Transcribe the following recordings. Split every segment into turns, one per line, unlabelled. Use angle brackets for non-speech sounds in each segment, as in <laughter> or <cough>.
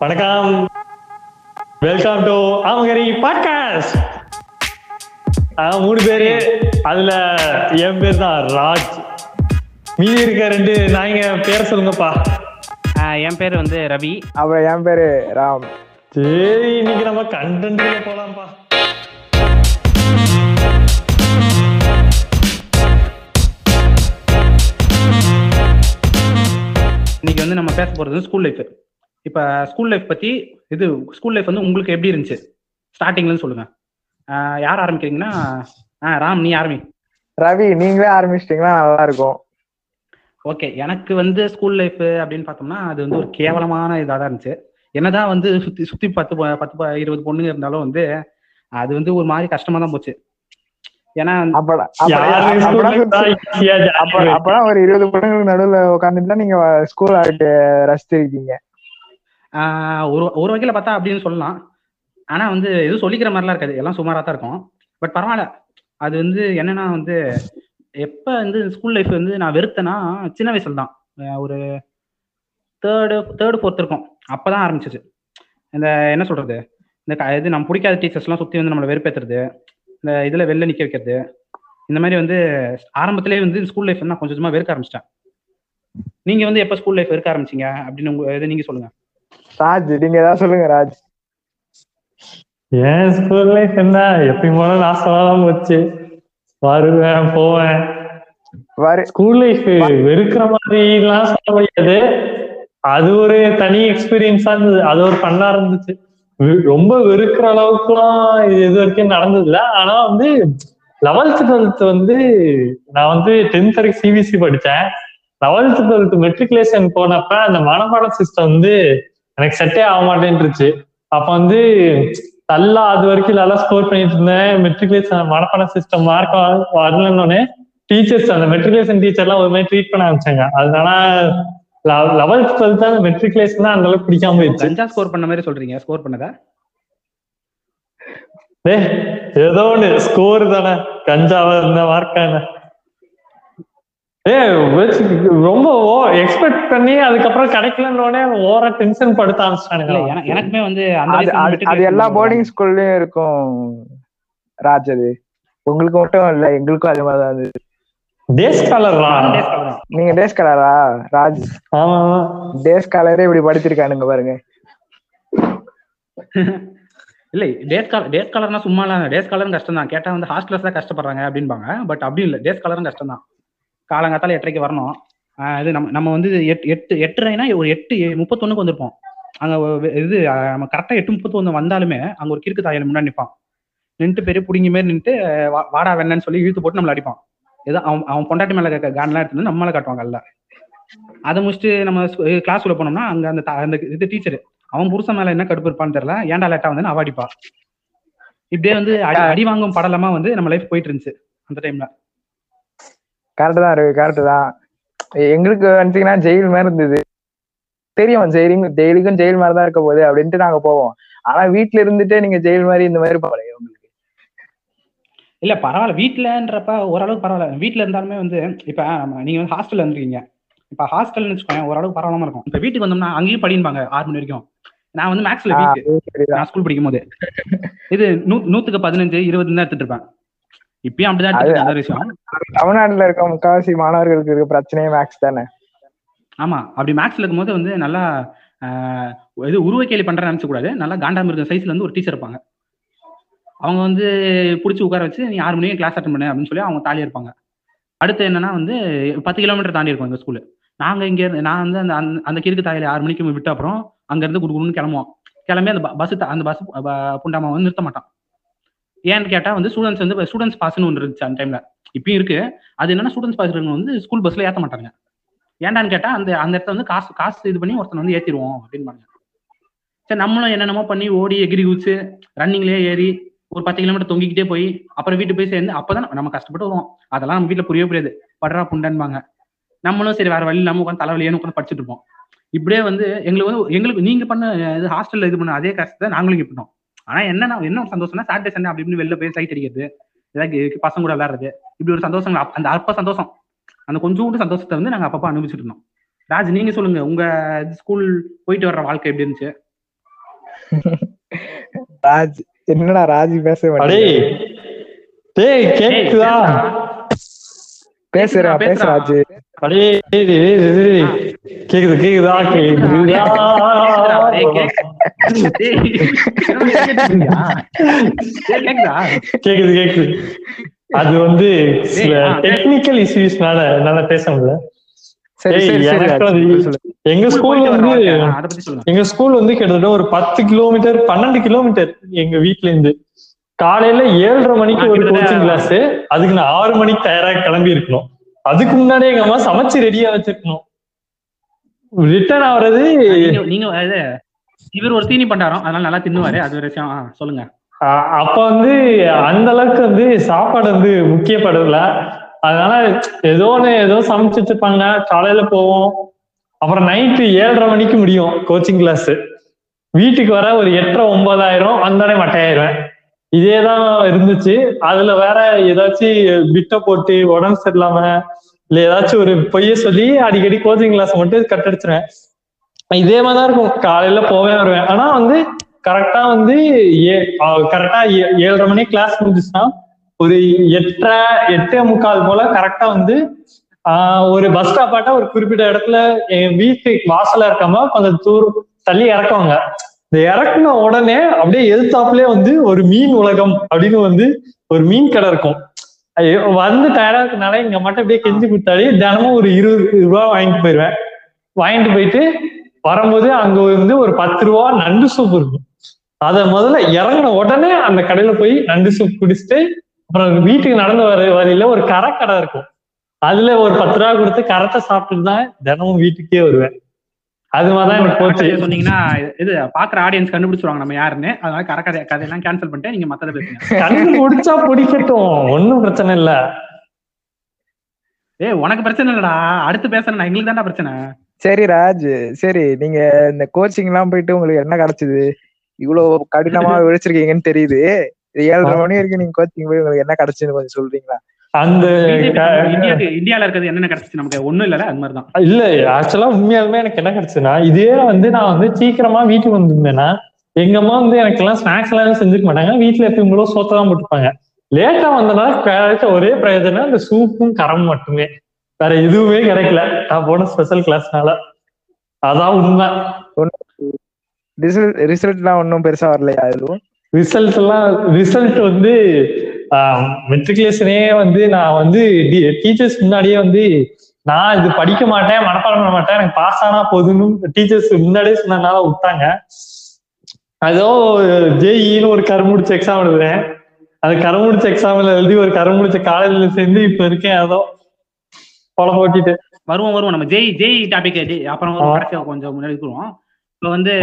வணக்கம். Welcome to ஆமகரி podcast மூணு பேரு. அதுல என் பேர் தான் ராஜ். மீதி இருக்க ரெண்டு நாய்ங்க பேர் சொல்லுங்கப்பா.
என் பேர் வந்து ரவி.
அப்புறம் என் பேரு ராம்.
சரி இன்னைக்கு நம்ம கண்டென்ட் போலாம்ப்பா.
இன்னைக்கு வந்து நம்ம பேச போறது ஸ்கூல் லைஃப் இப்ப ஸ்கூல் லைஃப் பத்தி இது ஸ்கூல் லைஃப் வந்து உங்களுக்கு எப்படி இருந்துச்சு? ஸ்டார்டிங்ல இருந்து சொல்லுங்க. ஆஹ் யார் ஆரம்பிக்கிறீங்கன்னா? ஆஹ் ராம் நீ ஆரம்பி
ரவி நீங்களே ஆரம்பிச்சிட்டீங்கன்னா நல்லா இருக்கும்.
ஓகே எனக்கு வந்து ஸ்கூல் லைஃப் அப்படின்னு பார்த்தோம்னா அது வந்து ஒரு கேவலமான இதாக தான் இருந்துச்சு. என்னதான் வந்து சுத்தி சுத்தி பத்து பொ- பத்து ப- இருபது பொண்ணுங்க இருந்தாலும் வந்து அது வந்து ஒரு மாதிரி கஷ்டமா தான் போச்சு. ஏன்னா
அப்பதான் ஒரு இருபது பொண்ணுங்களுக்கு நடுவுல உட்காந்துட்டு நீங்க ஸ்கூல் ரசிச்சிருக்கீங்க.
ஒரு ஒரு வகையில பார்த்தா அப்படின்னு சொல்லலாம். ஆனா வந்து எதுவும் சொல்லிக்கிற மாதிரிலாம் இருக்காது. எல்லாம் சுமாரா தான் இருக்கும். பட் பரவாயில்ல. அது வந்து என்னன்னா வந்து எப்ப வந்து ஸ்கூல் லைஃப் வந்து நான் வெறுத்தேன்னா சின்ன வயசுல தான். ஒரு தேர்டு தேர்டு ஃபோர்த் இருக்கும். அப்பதான் ஆரம்பிச்சிச்சு இந்த என்ன சொல்றது? இந்த க- இது நம்ம பிடிக்காத டீச்சர்ஸ்லாம் சுற்றி வந்து நம்மளை வெறுப்பேற்றுறது இந்த இதில் வெளில நிற்க வைக்கிறது. இந்த மாதிரி வந்து ஆரம்பத்திலேயே வந்து ஸ்கூல் லைஃப் நான் கொஞ்சம் கொஞ்சமாக வெறுக்க ஆரம்பிச்சிட்டேன். நீங்கள் வந்து எப்போ ஸ்கூல் லைஃப் வெறுக்க ஆரம்பிச்சீங்க? அப்படின்னு உங்க இது நீங்கள் சொல்லுங்கள்
ராஜ் நீங்க ஏதாவது சொல்லுங்க ராஜ்.
என் ஸ்கூல் லைஃப் என்ன? எப்பயும் போல நாசமாதான் போச்சு. வருவேன் போவேன். ஸ்கூல் லைஃப் வெறுக்கிற மாதிரிலாம் சொல்ல முடியாது. அது ஒரு தனி எக்ஸ்பீரியன்ஸா இருந்தது. அது ஒரு பண்ணா இருந்துச்சு. ரொம்ப வெறுக்கிற அளவுக்குலாம் இது இது வரைக்கும் நடந்தது இல்ல ஆனா வந்து லெவல்த் டுவெல்த் வந்து நான் வந்து டென்த் வரைக்கும் சிபிஎஸ்சி படிச்சேன் லெவல்த் டுவெல்த் மெட்ரிகுலேஷன் போனப்ப அந்த மனப்பாட சிஸ்டம் வந்து எனக்கு செட்டே ஆக மாட்டேன்ருச்சு. அப்ப வந்து நல்லா அது வரைக்கும் நல்லா ஸ்கோர் பண்ணிட்டு இருந்தேன். மெட்ரிகுலேஷன் மனப்பாட சிஸ்டம் மார்க் வரலன்னொடனே டீச்சர்ஸ் அந்த மெட்ரிகுலேஷன் டீச்சர்லாம் ஒரு மாதிரி ட்ரீட் பண்ண ஆரம்பிச்சாங்க. அதனால லெவல்த் டுவெல்த் அந்த மெட்ரிகுலேஷன் தான் அந்த அளவுக்கு பிடிக்காம போயிடுச்சு.
கஞ்சா ஸ்கோர் பண்ண மாதிரி சொல்றீங்க? ஸ்கோர் பண்ணதா?
ஏதோ ஒண்ணு ஸ்கோர் தானே. கஞ்சாவா இருந்த மார்க் என்ன ஏ ரொம்ப எக்ஸ்பெக்ட் பண்ணி அதுக்கப்புறம் கிடைக்கலன்னொடனே ஓர டென்ஷன் படுத்த
என- எனக்குமே வந்து அந்த
அது எல்லா. போர்டிங் ஸ்கூல்லயும் இருக்கும் ராஜ் அது. உங்களுக்கு மட்டும் இல்ல எங்களுக்கும் அது மாதிரி தான்
டேஸ் காலர்.
நீங்க டேஸ் கலரா ராஜ்?
ஆமா.
டேஸ் கலரே இப்படி படிச்சிருக்கானுங்க பாருங்க.
இல்ல டேஸ் காலர் டேஸ் காலர்னா சும்மா இல்ல. டேஸ் காலரும் கஷ்டம் தான் கேட்டா வந்து ஹாஸ்டல்ஸ் தான் கஷ்டப்படுறாங்க அப்படின்பாங்க பட் அப்படி இல்ல. டேஸ் காலரும் கஷ்டம் தான் காலங்காத்தால எட்டரைக்கு வரணும். இது நம்ம நம்ம வந்து எட்டு எட்டு எட்டரைனா ஒரு எட்டு முப்பத்தொன்னுக்கு வந்திருப்போம். அங்க இது நம்ம கரெக்டா எட்டு முப்பத்தொன்னு வந்தாலுமே அங்க ஒரு கிறுக்கு தாயல் முன்னாடி நிப்பான். நின்ட்டு பெரிய புடிங்கி மாரி நின்ட்டு வா- வாடா வேணான்னு சொல்லி இழுத்து போட்டு நம்மள அடிப்பான். ஏதோ அவன் அவன் பொண்டாட்டி மேல கான்லாம் எடுத்து வந்து நம்ம மேல காட்டுவாங்க அல்ல அதை முடிச்சுட்டு நம்ம கிளாஸ் உள்ள போனோம்னா அங்க அந்த அந்த இது டீச்சர் அவன் புருஷன் மேல என்ன கடுப்பு இருப்பான்னு தெரியல. ஏன்டா லேட்டா வந்து அவ அடிப்பா. இப்படியே வந்து அடி அடி வாங்கும் படலமா வந்து நம்ம லைஃப் போயிட்டு இருந்துச்சு அந்த டைம்ல
கரெக்ட் தான் ரவி கரெக்ட் தான். எங்களுக்கு வந்துட்டீங்கன்னா ஜெயில் மாதிரி இருந்தது. தெரியும் ஜெயிலிங் ஜெயிலுக்கும் ஜெயில் மாதிரி தான் இருக்க போகுது அப்படின்ட்டு நாங்க போவோம். ஆனா வீட்ல இருந்துட்டே நீங்க ஜெயில் மாதிரி இந்த மாதிரி போகலையே உங்களுக்கு?
இல்ல பரவாயில்ல. வீட்டுலன்றப்ப ஓரளவுக்கு பரவாயில்ல. வீட்ல இருந்தாலுமே வந்து இப்ப நீங்க வந்து ஹாஸ்டல்ல இருந்திருக்கீங்க. இப்ப ஹாஸ்டல்னு வச்சுக்கோங்க ஓரளவுக்கு பரவாயில்லாம இருக்கும். இப்ப வீட்டுக்கு வந்தோம்னா அங்கேயும் படிப்பாங்க ஆறு மணி வரைக்கும். நான் வந்து மேக்ஸ்ல. நான் ஸ்கூல் படிக்கும் போது இது நூ- நூத்துக்கு பதினஞ்சு இருபது தான் எடுத்துட்டு இருப்பேன். இப்பயும் அப்படிதான்
தமிழ்நாட்டுல இருக்க முக்காவாசி மாணவர்களுக்கு இருக்க பிரச்சனையே மேக்ஸ் தானே?
ஆமா அப்படி மேக்ஸ்ல இருக்கும்போது வந்து நல்லா இது உருவ கேலி பண்றேன்னு நினைச்ச கூடாது. நல்லா காண்டாம இருக்க சைஸ்ல வந்து ஒரு டீச்சர் இருப்பாங்க. அவங்க வந்து பிடிச்சி உட்கார வச்சு நீ ஆறு மணிக்கு கிளாஸ் அட்டன் பண்ணு அப்படின்னு சொல்லி அவங்க தாலியா இருப்பாங்க அடுத்து என்னன்னா வந்து பத்து கிலோமீட்டர் தாண்டி இருக்கும் எங்க ஸ்கூலு நாங்க இங்க இருந்து நான் வந்து அந்த அந்த- அந்த கிறுக்கு தாயில ஆறு மணிக்கு விட்ட அப்புறம் அங்க இருந்து குடுக்குன்னு கிளம்புவோம் கிளம்பி அந்த பஸ் அந்த பஸ் புண்டாமா வந்து நிறுத்த மாட்டான். ஏன்னு கேட்டா வந்து ஸ்டூடெண்ட்ஸ் வந்து ஸ்டூடெண்ட்ஸ் பாஸ்னு ஒன்று இருந்துச்சு அந்த டைம்ல இப்பயும் இருக்கு. அது என்னன்னா ஸ்டூடெண்ட்ஸ் பாஸ் வந்து ஸ்கூல் பஸ்ல ஏத்த மாட்டாங்க ஏன்டான்னு கேட்டா அந்த அந்த இடத்த வந்து காசு காசு இது பண்ணி ஒருத்தன் வந்து ஏத்திடுவோம் அப்படின்னு சரி நம்மளும் என்னென்னமோ பண்ணி ஓடி எகிரி குதிச்சு ரன்னிங்லயே ஏறி ஒரு பத்து கிலோமீட்டர் தொங்கிக்கிட்டே போய் அப்புறம் வீட்டு போய் சேர்ந்து அப்பதான் நம்ம கஷ்டப்பட்டு வருவோம். அதெல்லாம் நம்ம வீட்டுல புரியவே புரியாது. படுறா புண்டன்பாங்க. நம்மளும் சரி வேற வழி இல்லாம உட்காந்து தலைவலியே உட்காந்து படிச்சுட்டு இருப்போம். இப்படியே வந்து எங்களுக்கு வந்து எங்களுக்கு நீங்க பண்ண இது ஹாஸ்டல்ல இது பண்ண அதே கஷ்டத்தை நாங்களும் இங்க ஆனா என்னன்னா என்ன ஒரு சந்தோஷம்னா சாட்டர்டே சண்டே அப்படி இப்படின்னு வெளில போய் சைட் அடிக்கிறது. ஏதாவது பசங்க கூட விளையாடுறது. இப்படி ஒரு சந்தோஷம் அப்ப- அந்த அற்ப சந்தோஷம். அந்த கொஞ்சோண்டு சந்தோஷத்தை வந்து நாங்க அப்பப்போ அனுபவிச்சுட்டு இருந்தோம். ராஜ் நீங்க சொல்லுங்க உங்க ஸ்கூல் போயிட்டு வர்ற வாழ்க்கை எப்படி இருந்துச்சு? <laughs>
ராஜ் என்னடா ராஜ் பேச
டேய் கேக்குதா?
பேசுறா பேச
பேசுறா.
ராஜ்
அடே கேக்குது <laughs> கேக்குதா கேக்குதா.
கேக்குதா?
அது வந்து சில டெக்னிக்கல் இஷ்யூஸ்னால என்னால பேச முடியல. எங்க
ஸ்கூல்
வந்து எங்க ஸ்கூல் வந்து கிட்டத்தட்ட ஒரு பத்து கிலோமீட்டர் பன்னெண்டு கிலோமீட்டர் எங்க வீட்ல இருந்து. காலையில ஏழரை மணிக்கு ஒரு கோச்சிங் கிளாஸ் அதுக்கு நான் ஆறு மணிக்கு தயாரா கிளம்பி இருக்கணும். அதுக்கு முன்னாடியே எங்க அம்மா சமைச்சு ரெடியா வச்சிருக்கணும். ரிட்டர்ன் ஆகுறது
நீங்க இவர் ஒரு தீனி பண்டாரம் அதனால நல்லா தின்னுவாரு. அது ஒரு விஷயம். சொல்லுங்க.
அப்ப வந்து அந்த அளவுக்கு வந்து சாப்பாடு வந்து முக்கியப்படல அதனால ஏதோ ஒண்ணு ஏதோ சமைச்சு வச்சிருப்பாங்க. காலையில போவோம். அப்புறம் நைட்டு ஏழரை மணிக்கு முடியும் கோச்சிங் கிளாஸ் வீட்டுக்கு வர ஒரு எட்டரை ஒன்பதாயிரம் வந்தோடனே மட்டையாயிருவேன் இதேதான் இருந்துச்சு. அதுல வேற ஏதாச்சும் பிட்ட போட்டு உடம்பு சரியில்லாம இல்ல ஏதாச்சும் ஒரு பொய்ய சொல்லி அடிக்கடி கோச்சிங் கிளாஸ் மட்டும் கட்டடிச்சிருவேன் இதே மாதிரி தான் இருக்கும். காலையில போவே வருவேன். ஆனா வந்து கரெக்டா வந்து கரெக்டா ஏழரை மணி கிளாஸ் முடிஞ்சுச்சுன்னா ஒரு எட்டரை எட்டே முக்கால் போல கரெக்டா வந்து ஆஹ் ஒரு பஸ் ஸ்டாப்பாட்ட ஒரு குறிப்பிட்ட இடத்துல என் வீட்டு வாசல இருக்காம கொஞ்சம் தூர் தள்ளி இறக்குவாங்க. இந்த இறக்குன உடனே அப்படியே எதிர்த்தாப்புலயே வந்து ஒரு மீன் உலகம் அப்படின்னு வந்து ஒரு மீன் கடை இருக்கும். ஐயோ, வந்து டயர்டா இருக்கனால இங்க மட்டும் அப்படியே கெஞ்சி கொடுத்தாடி தினமும் ஒரு இருபது ரூபா வாங்கிட்டு போயிடுவேன் வாங்கிட்டு போயிட்டு வரும்போது அங்க வந்து ஒரு பத்து ரூபா நண்டு சூப் இருக்கும் அத முதல்ல இறங்கின உடனே அந்த கடையில போய் நண்டு சூப் குடிச்சிட்டு அப்புறம் வீட்டுக்கு நடந்து வர வழியில ஒரு கரை கடை இருக்கும். அதுல ஒரு பத்து ரூபா கொடுத்து கரத்தை சாப்பிட்டுட்டு தான் தினமும் வீட்டுக்கே வருவேன். அது மாதிரிதான் எனக்கு போச்சு.
சொன்னீங்கன்னா இது பாக்குற ஆடியன்ஸ் கண்டுபிடிச்சிருவாங்க நம்ம யாருன்னு. அதனால கரை கதை கதையெல்லாம் கேன்சல் பண்ணிட்டு நீங்க மத்தத பேசுங்க.
கண்ணு முடிச்சா பிடிக்கட்டும். ஒண்ணும் பிரச்சனை இல்ல.
ஏய் உனக்கு பிரச்சனை இல்லடா. அடுத்து பேசுறேன் எங்களுக்கு தான்டா பிரச்சனை.
சரி ராஜ். சரி நீங்க இந்த கோச்சிங் எல்லாம் போயிட்டு உங்களுக்கு என்ன கிடைச்சது? இவ்வளவு கடினமா விழிச்சிருக்கீங்கன்னு தெரியுது. இது ஏழரை மணி வரைக்கும் நீங்க கோச்சிங் போய் உங்களுக்கு என்ன கிடைச்சுன்னு கொஞ்சம் சொல்றீங்களா?
அந்த
இந்தியால இருக்கிறது என்னென்ன கிடைச்சிச்சு நமக்கு? ஒண்ணும் இல்லல அது மாதிரிதான்
இல்ல ஆக்சுவலா உண்மையாலுமே எனக்கு என்ன கிடைச்சுன்னா இதே வந்து நான் வந்து சீக்கிரமா வீட்டுக்கு வந்திருந்தேன்னா எங்க அம்மா வந்து எனக்கு எல்லாம் ஸ்நாக்ஸ் எல்லாம் செஞ்சுக்க மாட்டாங்க. வீட்டுல எப்பயும் சோத்தை தான் போட்டுப்பாங்க. லேட்டா வந்தனால கிடைச்ச ஒரே பிரயோஜனம் இந்த சூப்பும் கரமும் மட்டுமே. வேற எதுவுமே கிடைக்கல. நான் போன ஸ்பெஷல் கிளாஸ்னால அதான் உண்மை.
ரிசல்ட் ரிசல்ட்லாம் ஒன்றும் பெருசா வரலையா எதுவும்?
ரிசல்ட் எல்லாம் ரிசல்ட் வந்து மெட்ரிகுலேஷனே வந்து நான் வந்து டீச்சர்ஸ் முன்னாடியே வந்து நான் இது படிக்க மாட்டேன் மனப்பாடம் பண்ண மாட்டேன் எனக்கு பாஸ் ஆனா போதும்னு டீச்சர்ஸ் முன்னாடியே சொன்னதுனால விட்டாங்க. அதோ ஜேஇன்னு ஒரு கருமுடிச்ச எக்ஸாம் எழுதுறேன். அது கருமுடிச்ச எக்ஸாம்ல எழுதி ஒரு கருமுடிச்ச காலேஜ்ல சேர்ந்து இப்ப இருக்கேன் அதோ பொல போட்டிட்டு
வருவோம் வருவோம். நம்ம ஜெய் ஜெய் டாபிக் அப்புறம் கொஞ்சம் முன்னாடி இருக்கிறோம் இப்போ வந்து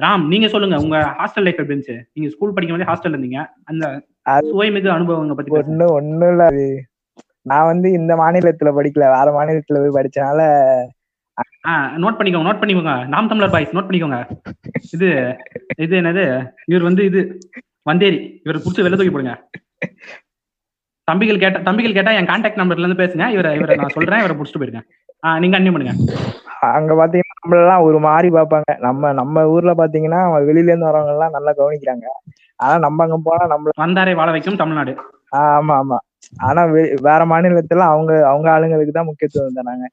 ராம் நீங்க சொல்லுங்க. உங்க ஹாஸ்டல் லைஃப் எப்படி இருந்துச்சு? நீங்க ஸ்கூல் படிக்கும் போதே ஹாஸ்டல் இருந்தீங்க. அந்த சுவைமிகு அனுபவங்க பத்தி.
ஒண்ணு ஒண்ணும் இல்ல அது. நான் வந்து இந்த மாநிலத்துல படிக்கல வேற மாநிலத்துல போய் படிச்சனால
நோட் பண்ணிக்கோங்க நோட் பண்ணிக்கோங்க. நாம் தமிழர் பாய்ஸ் நோட் பண்ணிக்கோங்க. இது இது என்னது? இவர் வந்து இது வந்தேரி. இவரை புடிச்சு வெளில தூக்கி போடுங்க. தம்பிகள் கேட்டா தம்பிகள் கேட்டா என் கான்டாக்ட் நம்பர்ல இருந்து பேசுங்க. இவரை இவரை நான் சொல்றேன் இவரை புடிச்சிட்டு போயிருங்க. ஆ நீங்க அன்னியம் பண்ணுங்க.
அங்க பாத்தீங்கன்னா நம்மளெல்லாம் ஒரு மாதிரி பார்ப்பாங்க. நம்ம நம்ம ஊர்ல பாத்தீங்கன்னா வெளியில இருந்து வரவங்க எல்லாம் நல்லா கவனிக்கிறாங்க. ஆனா நம்ம அங்க போனா நம்மள
வந்தாரை வாழ வைக்கும் தமிழ்நாடு.
ஆமா ஆமா. ஆனா வேற மாநிலத்துல அவங்க அவங்க ஆளுங்களுக்கு தான் முக்கியத்துவம் தராங்க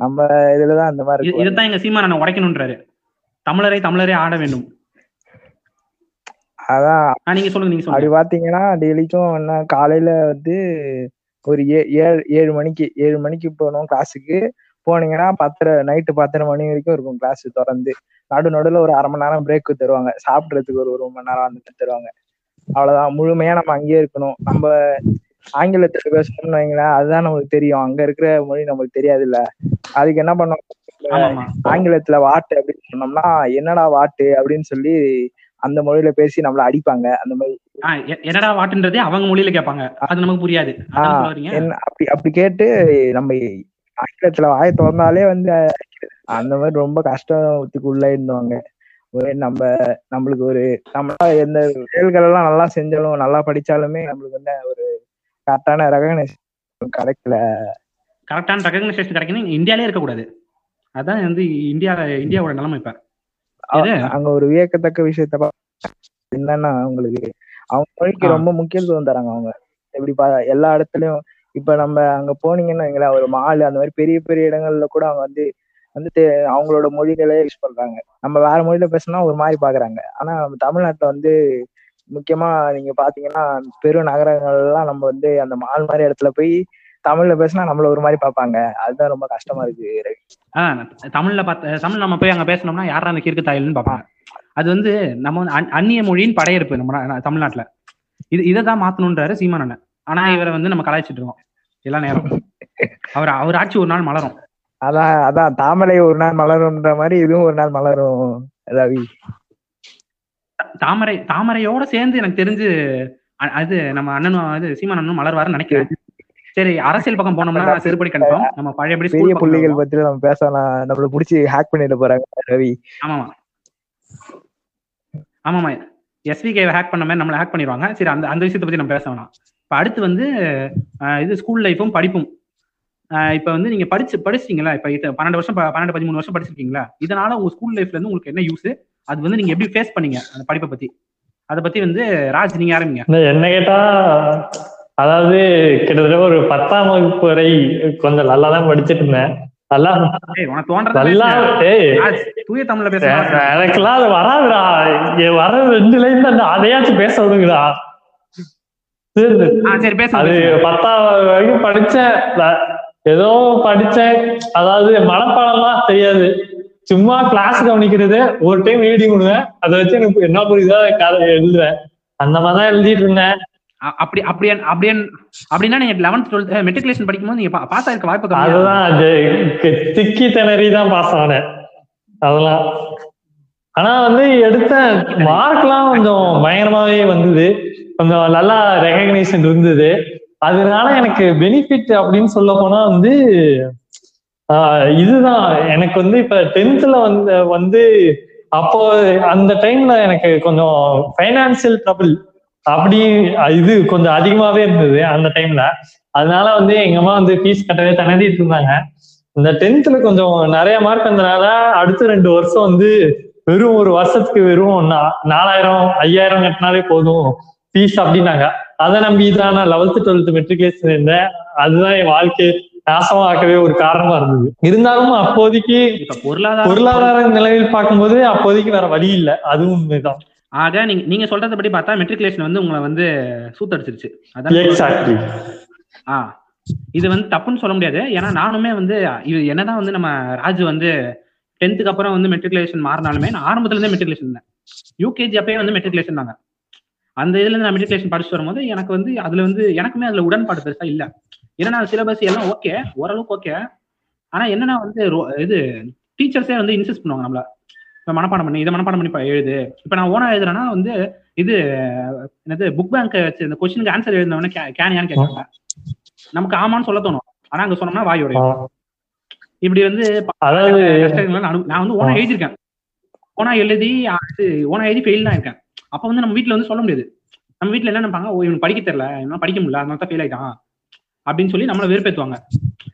நம்ம இதுலதான் அந்த மாதிரி.
இதுதான் எங்க சீமா நான் உடைக்கணும்ன்றாரு. தமிழரை தமிழரே ஆட வேண்டும்.
அதான்.
நீங்க சொல்லுங்க நீங்க
அப்படி பாத்தீங்கன்னா டெய்லிக்கும் என்ன காலையில வந்து ஒரு ஏழு ஏழு மணிக்கு ஏழு மணிக்கு போகணும் கிளாஸுக்கு போனீங்கன்னா பத்தரை நைட்டு பத்தரை மணி வரைக்கும் இருக்கும் கிளாஸ் திறந்து. நடு நடுவில் ஒரு அரை மணி நேரம் பிரேக் தருவாங்க. சாப்பிட்றதுக்கு ஒரு ஒரு மணி நேரம் அந்த தருவாங்க. அவ்வளவுதான். முழுமையா நம்ம அங்கேயே இருக்கணும். நம்ம ஆங்கிலத்துல பேசணும்னு வைங்களேன் அதுதான் நமக்கு தெரியும். அங்க இருக்கிற மொழி நமக்கு தெரியாது இல்ல அதுக்கு என்ன
ஆமா
ஆங்கிலத்துல வாட்டு அப்படின்னு சொன்னோம்னா என்னடா வாட்டு அப்படின்னு சொல்லி அந்த மொழியில பேசி நம்மள அடிப்பாங்க. அந்த மாதிரி.
என்னடா வாட்டுன்றதே அவங்க மொழியில கேட்பாங்க. அது நமக்கு புரியாது.
அப்படி அப்படி கேட்டு நம்ம ஆங்கிலத்துல வாயை திறந்தாலே வந்து அந்த மாதிரி ரொம்ப கஷ்டத்துக்கு உள்ளாயிருந்தவங்க ஒரு நம்ம நம்மளுக்கு ஒரு நம்ம எந்த செயல்கள் எல்லாம் நல்லா செஞ்சாலும் நல்லா படிச்சாலுமே நம்மளுக்கு வந்து ஒரு கரெக்டான ரெகனைசேஷன் கிடைக்கல.
கரெக்டான ரெகக்னைசேஷன் கிடைக்கணும். இந்தியாலே இருக்கக்கூடாது. அதான் வந்து இந்தியா இந்தியாவோட நிலைமை இப்ப?
அங்க ஒரு வியக்கத்தக்க விஷயத்த என்னன்னா உங்களுக்கு அவங்க மொழிக்கு. ரொம்ப முக்கியத்துவம் தராங்க அவங்க. எப்படி எல்லா இடத்துலயும் இப்ப நம்ம அங்க போனீங்கன்னு வைங்களேன் ஒரு மால் அந்த மாதிரி பெரிய பெரிய இடங்கள்ல கூட அவங்க வந்து வந்து அவங்களோட மொழிகளே யூஸ் பண்றாங்க. நம்ம வேற மொழியில பேசினா ஒரு மாதிரி பாக்குறாங்க. ஆனா நம்ம தமிழ்நாட்டுல வந்து முக்கியமா நீங்க பாத்தீங்கன்னா பெரு நகரங்கள்லாம் நம்ம வந்து அந்த மால் மாதிரி இடத்துல போய் தமிழ்ல பேசினா நம்மள ஒரு மாதிரி பார்ப்பாங்க அதுதான் ரொம்ப கஷ்டமா இருக்கு ரவி.
ஆ தமிழ்ல பார்த்த தமிழ் நம்ம போய் அங்க பேசணும்னா யாரா அந்த கிறுக்கு தாயில்னு பார்ப்பாங்க அது வந்து நம்ம வந்து அந்- அந்நிய மொழியின் படையெடுப்பு நம்ம தமிழ்நாட்டுல. இது இதை தான் மாத்தணுன்றாரு சீமான ஆனா இவரை வந்து நம்ம கலாய்ச்சிட்டு இருக்கோம் எல்லா நேரம். அவர் அவர் ஆட்சி ஒரு நாள் மலரும்.
அதான் அதான் தாமரை ஒரு நாள் மலரும்ன்ற மாதிரி இதுவும் ஒரு நாள் மலரும் ரவி.
தாமரை தாமரையோட சேர்ந்து எனக்கு தெரிஞ்சு அது நம்ம அண்ணனும் அது சீமான் அண்ணனும் மலர்வாருன்னு நினைக்கிறேன். சரி அரசியல் பக்கம் போனோம்னா செருப்படி கணிப்போம் நம்ம பழையபடி
பெரிய புள்ளிகள். பத்தி நம்ம பேசலாம். நம்மள புடிச்சு ஹேக் பண்ணிட போறாங்க ரவி.
ஆமாமா. ஆமாமா. எஸ்விகே ஹேக் பண்ண மாதிரி நம்மளை ஹேக் பண்ணிடுவாங்க. சரி அந்த அந்த விஷயத்தை பத்தி நம்ம பேச வேணாம். இப்போ அடுத்து வந்து இது ஸ்கூல் லைஃப்பும் படிப்பும். இப்போ வந்து நீங்க படிச்சு படிச்சிட்டீங்களா? இப்போ பன்னெண்டு வருஷம் பன்னெண்டு பதிமூணு வருஷம் படிச்சிருக்கீங்களா? இதனால உங்க ஸ்கூல் லைஃப்ல இருந்து உங்களுக்கு என்ன யூஸ் அது வந்து நீங்க எப்படி ஃபேஸ் பண்ணீங்க அந்த படிப்பை பத்தி? அதை பத்தி வந்து ராஜ் நீங்க ஆரம்பிங்க
என்ன கேட்டா அதாவது கிட்டத்தட்ட ஒரு பத்தாம் வகுப்பு வரை கொஞ்சம் நல்லா தான் படிச்சுட்டு இருந்தேன். நல்லா
ஏய் உனக்கு தோன்றத
நல்லா
பேசு.
ஏய்.
ராஜ், தூய தமிழ்ல பேச
எ- எனக்கெல்லாம் அது வராதுடா. வர ரெண்டு லைன் தான் அதையாச்சும் பேச விடுங்கடா. அது பத்தாம் வரைக்கும் படிச்சேன் ஏதோ படிச்சேன் அதாவது மனப்பாடம்லாம் தெரியாது. சும்மா கிளாஸ் கவனிக்கிறது. ஒரு டைம் ரீடிங் விடுவேன் அதை வச்சு எனக்கு என்ன புரியுதோ கதை எழுதுவேன். அந்த மாதிரி தான் எழுதிட்டு இருந்தேன்.
அப்படி அப்படியே அப்படியே அப்படின்னா நீங்க லெவன்த் டுவெல்த் மெட்ரிகுலேஷன் படிக்கும்போது நீங்க பாஸ் ஆயிருக்க வாய்ப்பு.
அதுதான் திக்கி திணறி தான் பாஸ் ஆனேன். அதெல்லாம். ஆனா வந்து எடுத்த மார்க்லாம் கொஞ்சம் பயங்கரமாவே வந்தது. கொஞ்சம் நல்லா ரெகக்னைசேஷன் இருந்தது. அதனால எனக்கு பெனிஃபிட் அப்படின்னு சொல்ல போனா வந்து இதுதான். எனக்கு வந்து இப்ப டென்த்ல வந்து வந்து அப்போ அந்த டைம்ல எனக்கு கொஞ்சம் ஃபைனான்சியல் ட்ரபிள் அப்படி இது கொஞ்சம் அதிகமாவே இருந்தது அந்த டைம்ல அதனால வந்து எங்க அம்மா வந்து ஃபீஸ் கட்டவே தனதிட்டு இருந்தாங்க. இந்த டென்த்ல கொஞ்சம் நிறைய மார்க் வந்தனால அடுத்த ரெண்டு வருஷம் வந்து வெறும் ஒரு வருஷத்துக்கு வெறும் நா- நாலாயிரம் ஐயாயிரம் கட்டினாலே போதும். ஃபீஸ் அப்படின்னாங்க. அதை நம்பி தான் நான் லெவல்த் டுவெல்த் மெட்ரிகுலேஷன் இருந்தேன் அதுதான் என் வாழ்க்கையை நாசமாக்கவே ஒரு காரணமா இருந்தது. இருந்தாலும் அப்போதைக்கு
பொருளாதார
பொருளாதார நிலையில் பார்க்கும்போது அப்போதைக்கு வேற வழி இல்லை. அதுவும் உண்மைதான்.
ஆக நீங்க நீங்க சொல்றத படி பார்த்தா மெட்ரிகுலேஷன் வந்து உங்களை வந்து சூத்தடிச்சிருச்சு. அதான் ஆ. இது வந்து தப்புன்னு சொல்ல முடியாது. ஏன்னா நானுமே வந்து இது என்னதான் வந்து நம்ம ராஜ் வந்து டென்த்துக்கு அப்புறம் வந்து மெட்ரிகுலேஷன் மாறினாலுமே நான் ஆரம்பத்துல இருந்தே மெட்ரிகுலேஷன் இருந்தேன். யூகேஜி அப்பயே வந்து மெட்ரிகுலேஷன் தாங்க அந்த இதுல இருந்து நான் மெட்ரிகுலேஷன் படிச்சுட்டு வரும்போது எனக்கு வந்து அதுல வந்து எனக்குமே அதுல உடன்பாடு பெருசா இல்ல. ஏன்னா சிலபஸ் எல்லாம் ஓகே ஓரளவுக்கு ஓகே ஆனா என்னன்னா வந்து இது டீச்சர்ஸே வந்து இன்சிஸ்ட் பண்ணுவாங்க நம்மள. இப்ப மனப்பாடம் பண்ணி இதை மனப்பாடம் பண்ணி எழுது. இப்ப நான் ஓனா எழுதுறேன்னா வந்து இது என்னது புக் பேங்க் வச்சு இந்த கொஸ்டினுக்கு ஆன்சர் எழுதினவன கேனியான்னு கேட்கறாங்க. நமக்கு ஆமான்னு சொல்ல தோணும். ஆனா அங்க சொன்னோம்னா வாய் உடையும். இப்படி வந்து
அதாவது
நான் வந்து ஓனா எழுதியிருக்கேன். ஓனா எழுதி அது ஓனா எழுதி ஃபெயில் தான் இருக்கேன். அப்ப வந்து நம்ம வீட்ல வந்து சொல்ல முடியாது. நம்ம வீட்ல என்ன நினைப்பாங்க? ஓ இவனுக்கு படிக்க தெரியல. இவன் படிக்க முடியல. அதனால தான் ஃபெயில் ஆயிட்டான். அப்படின்னு சொல்லி நம்மள வெறுப்பேத்துவாங்க.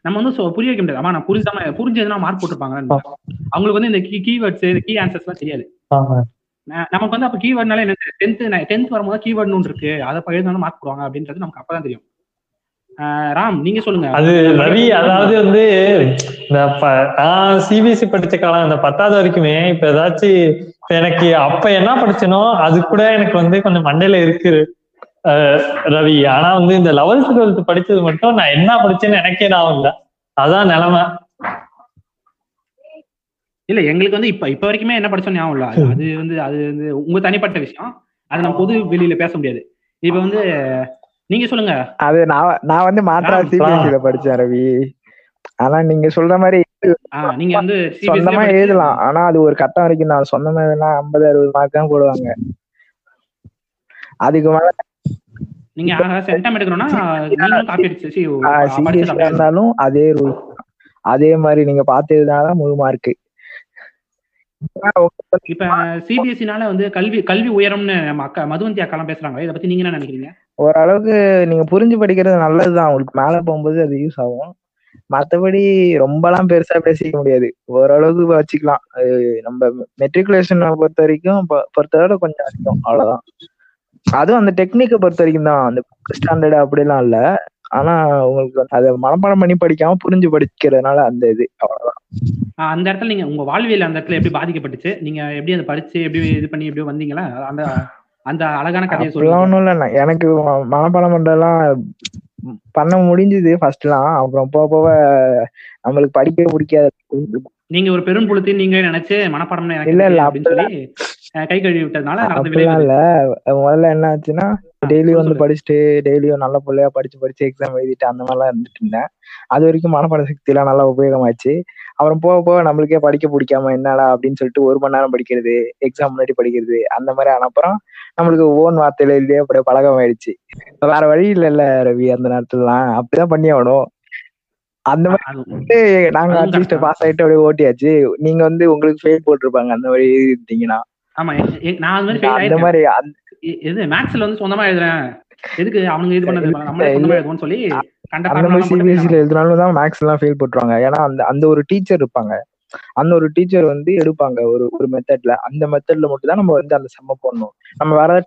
நம்ம வந்து புரிய வைக்க முடியாது. ஆமா நான் புரிஞ்சாம புரிஞ்சதுன்னா மார்க் போட்டிருப்பாங்க அவங்களுக்கு வந்து இந்த கீ கீவேர்ட்ஸ் இந்த கீ ஆன்சர்ஸ் எல்லாம் தெரியாது. நமக்கு வந்து அப்ப கீவேர்ட்னால என்ன டென்த் டென்த் வரும்போது கீவேர்ட்னு ஒன்று இருக்கு. அதை எழுதினாலும் மார்க் போடுவாங்க அப்படின்றது நமக்கு அப்பதான் தெரியும். ராம் நீங்க சொல்லுங்க.
அது ரவி அதாவது வந்து இந்த நான் சிபிஎஸ்சி படிச்ச காலம் இந்த பத்தாவது வரைக்குமே இப்ப ஏதாச்சும் எனக்கு அப்ப என்ன படிச்சனோ அது கூட எனக்கு வந்து கொஞ்சம் மண்டையில இருக்கு அஹ் ரவி. ஆனா வந்து இந்த லெவல்த் டுவெல்த் படிச்சது மட்டும் நான் என்ன படிச்சேன்னு எனக்கே நான் இல்ல. அதான் நிலைமை.
இல்ல எங்களுக்கு வந்து இப்ப இப்ப வரைக்குமே என்ன படிச்சோம் ஞாபகம் இல்ல. அது- வந்து அது வந்து உங்க தனிப்பட்ட விஷயம். அது நம்ம பொது வெளியில பேச முடியாது. இப்ப வந்து நீங்க சொல்லுங்க.
அது நான் நான் வந்து மாற்றா
ஆ,
சிபிஎஸ்சில படிச்சேன் ரவி. ஆனா நீங்க சொல்ற மாதிரி
நீங்க வந்து
சொந்தமா
CBSE
எழுதலாம். ஆனா அது ஒரு கட்டம் வரைக்கும் தான். சொந்தமா எழுதினா ஐம்பது அறுபது மார்க் தான் போடுவாங்க. அதுக்கு மேல
நீங்க சென்டம் எடுக்கணும்னா
சிபிஎஸ்சி
அப்படியே
இருந்தாலும் அதே ரூல் அதே மாதிரி நீங்க பார்த்து எழுதினாதான் முழு மார்க்
இப்ப சிபிஎஸ்சினால வந்து கல்வி கல்வி உயரம்னு நம்ம அக்கா மதுவந்தி அக்கா எல்லாம் பேசுறாங்க இதை பத்தி நீங்க என்ன நினைக்கிறீங்க?
ஓரளவுக்கு நீங்க புரிஞ்சு படிக்கிறது நல்லதுதான். உங்களுக்கு மேல போகும்போது அது யூஸ் ஆகும். மத்தபடி ரொம்பலாம் பெருசா பேசிக்க முடியாது. ஓரளவுக்கு வச்சுக்கலாம். அது நம்ம மெட்ரிகுலேஷன் பொறுத்த வரைக்கும் பொறுத்தவரை கொஞ்சம் அதிகம். அவ்வளவுதான். அதுவும் அந்த டெக்னிக்கை பொறுத்த வரைக்கும் தான். அந்த ஸ்டாண்டர்ட் அப்படிலாம் இல்ல. ஆனா உங்களுக்கு அதை மனப்பாடம் பண்ணி படிக்காம புரிஞ்சு படிக்கிறதுனால அந்த இது. அவ்வளவுதான்.
அந்த இடத்துல நீங்க உங்க வாழ்வியல் அந்த இடத்துல எப்படி பாதிக்கப்பட்டுச்சு? நீங்க எப்படி அதை படிச்சு எப்படி இது பண்ணி எப்படி வந்தீங்களா? அந்த அந்த அழகான கதையை சொல்லுங்க.
ஒண்ணும் இல்ல எனக்கு மனப்பாடம் பண்றதெல்லாம் பண்ண முடிஞ்சுது ஃபர்ஸ்ட்லாம் அப்புறம் போக போக நம்மளுக்கு படிக்கவே பிடிக்காது.
நீங்க ஒரு பெரும் புலத்தை நீங்க நினைச்சு மனப்பாடம்
இல்ல, இல்ல,
அப்படின்னு சொல்லி கை கழுவி விட்டதுனால
இல்ல. முதல்ல என்ன ஆச்சுன்னா டெய்லி
சொல்லு,
வந்து. படிச்சுட்டு டெய்லியும் நல்ல பிள்ளையா படிச்சு படிச்சு எக்ஸாம் எழுதிட்டு அந்த மாதிரிலாம் இருந்துட்டு இருந்தேன். அது வரைக்கும் மனப்பாட சக்தி எல்லாம் நல்லா உபயோகமாச்சு. அப்புறம் போக போக நம்மளுக்கே படிக்க பிடிக்காம என்னடா அப்படின்னு சொல்லிட்டு ஒரு மணி நேரம் படிக்கிறது எக்ஸாம் முன்னாடி படிக்கிறது அந்த மாதிரி ஆன அப்புறம் நம்மளுக்கு ஓன் வார்த்தையில இல்லையே அப்படியே பழகம் ஆயிடுச்சு வேற வழி இல்லைல்ல ரவி அந்த நேரத்துலலாம். அப்படிதான் பண்ணி ஆகணும். அந்த மாதிரி நாங்க அட்லீஸ்ட். பாஸ் ஆயிட்டு அப்படியே ஓட்டியாச்சு. நீங்க வந்து உங்களுக்கு ஃபெயில் போட்டிருப்பாங்க அந்த மாதிரி இருந்தீங்கன்னா.
ஆமா நான் மாதிரி
அந்த. மாதிரி அந்த-
எது மேக்ஸ்ல வந்து சொந்தமா எழுதுறேன். எதுக்கு அவனுங்க இது பண்ணது? நம்மளே
இல்ல,
சொந்தமா எழுதுவோம்னு சொல்லி
அந்த மாதிரி சிபிஎஸ்சில எழுதினாலும் தான் மேக்ஸ் எல்லாம் ஃபெயில் போட்டுருவாங்க. ஏன்னா அந்த அந்த ஒரு டீச்சர் இருப்பாங்க. அந்த ஒரு டீச்சர் வந்து எடுப்பாங்க ஒரு ஒரு மெத்தட்ல அந்த மெத்தட்ல மட்டும் தான் நம்ம வந்து அந்த செம்ம போடணும். நம்ம வேற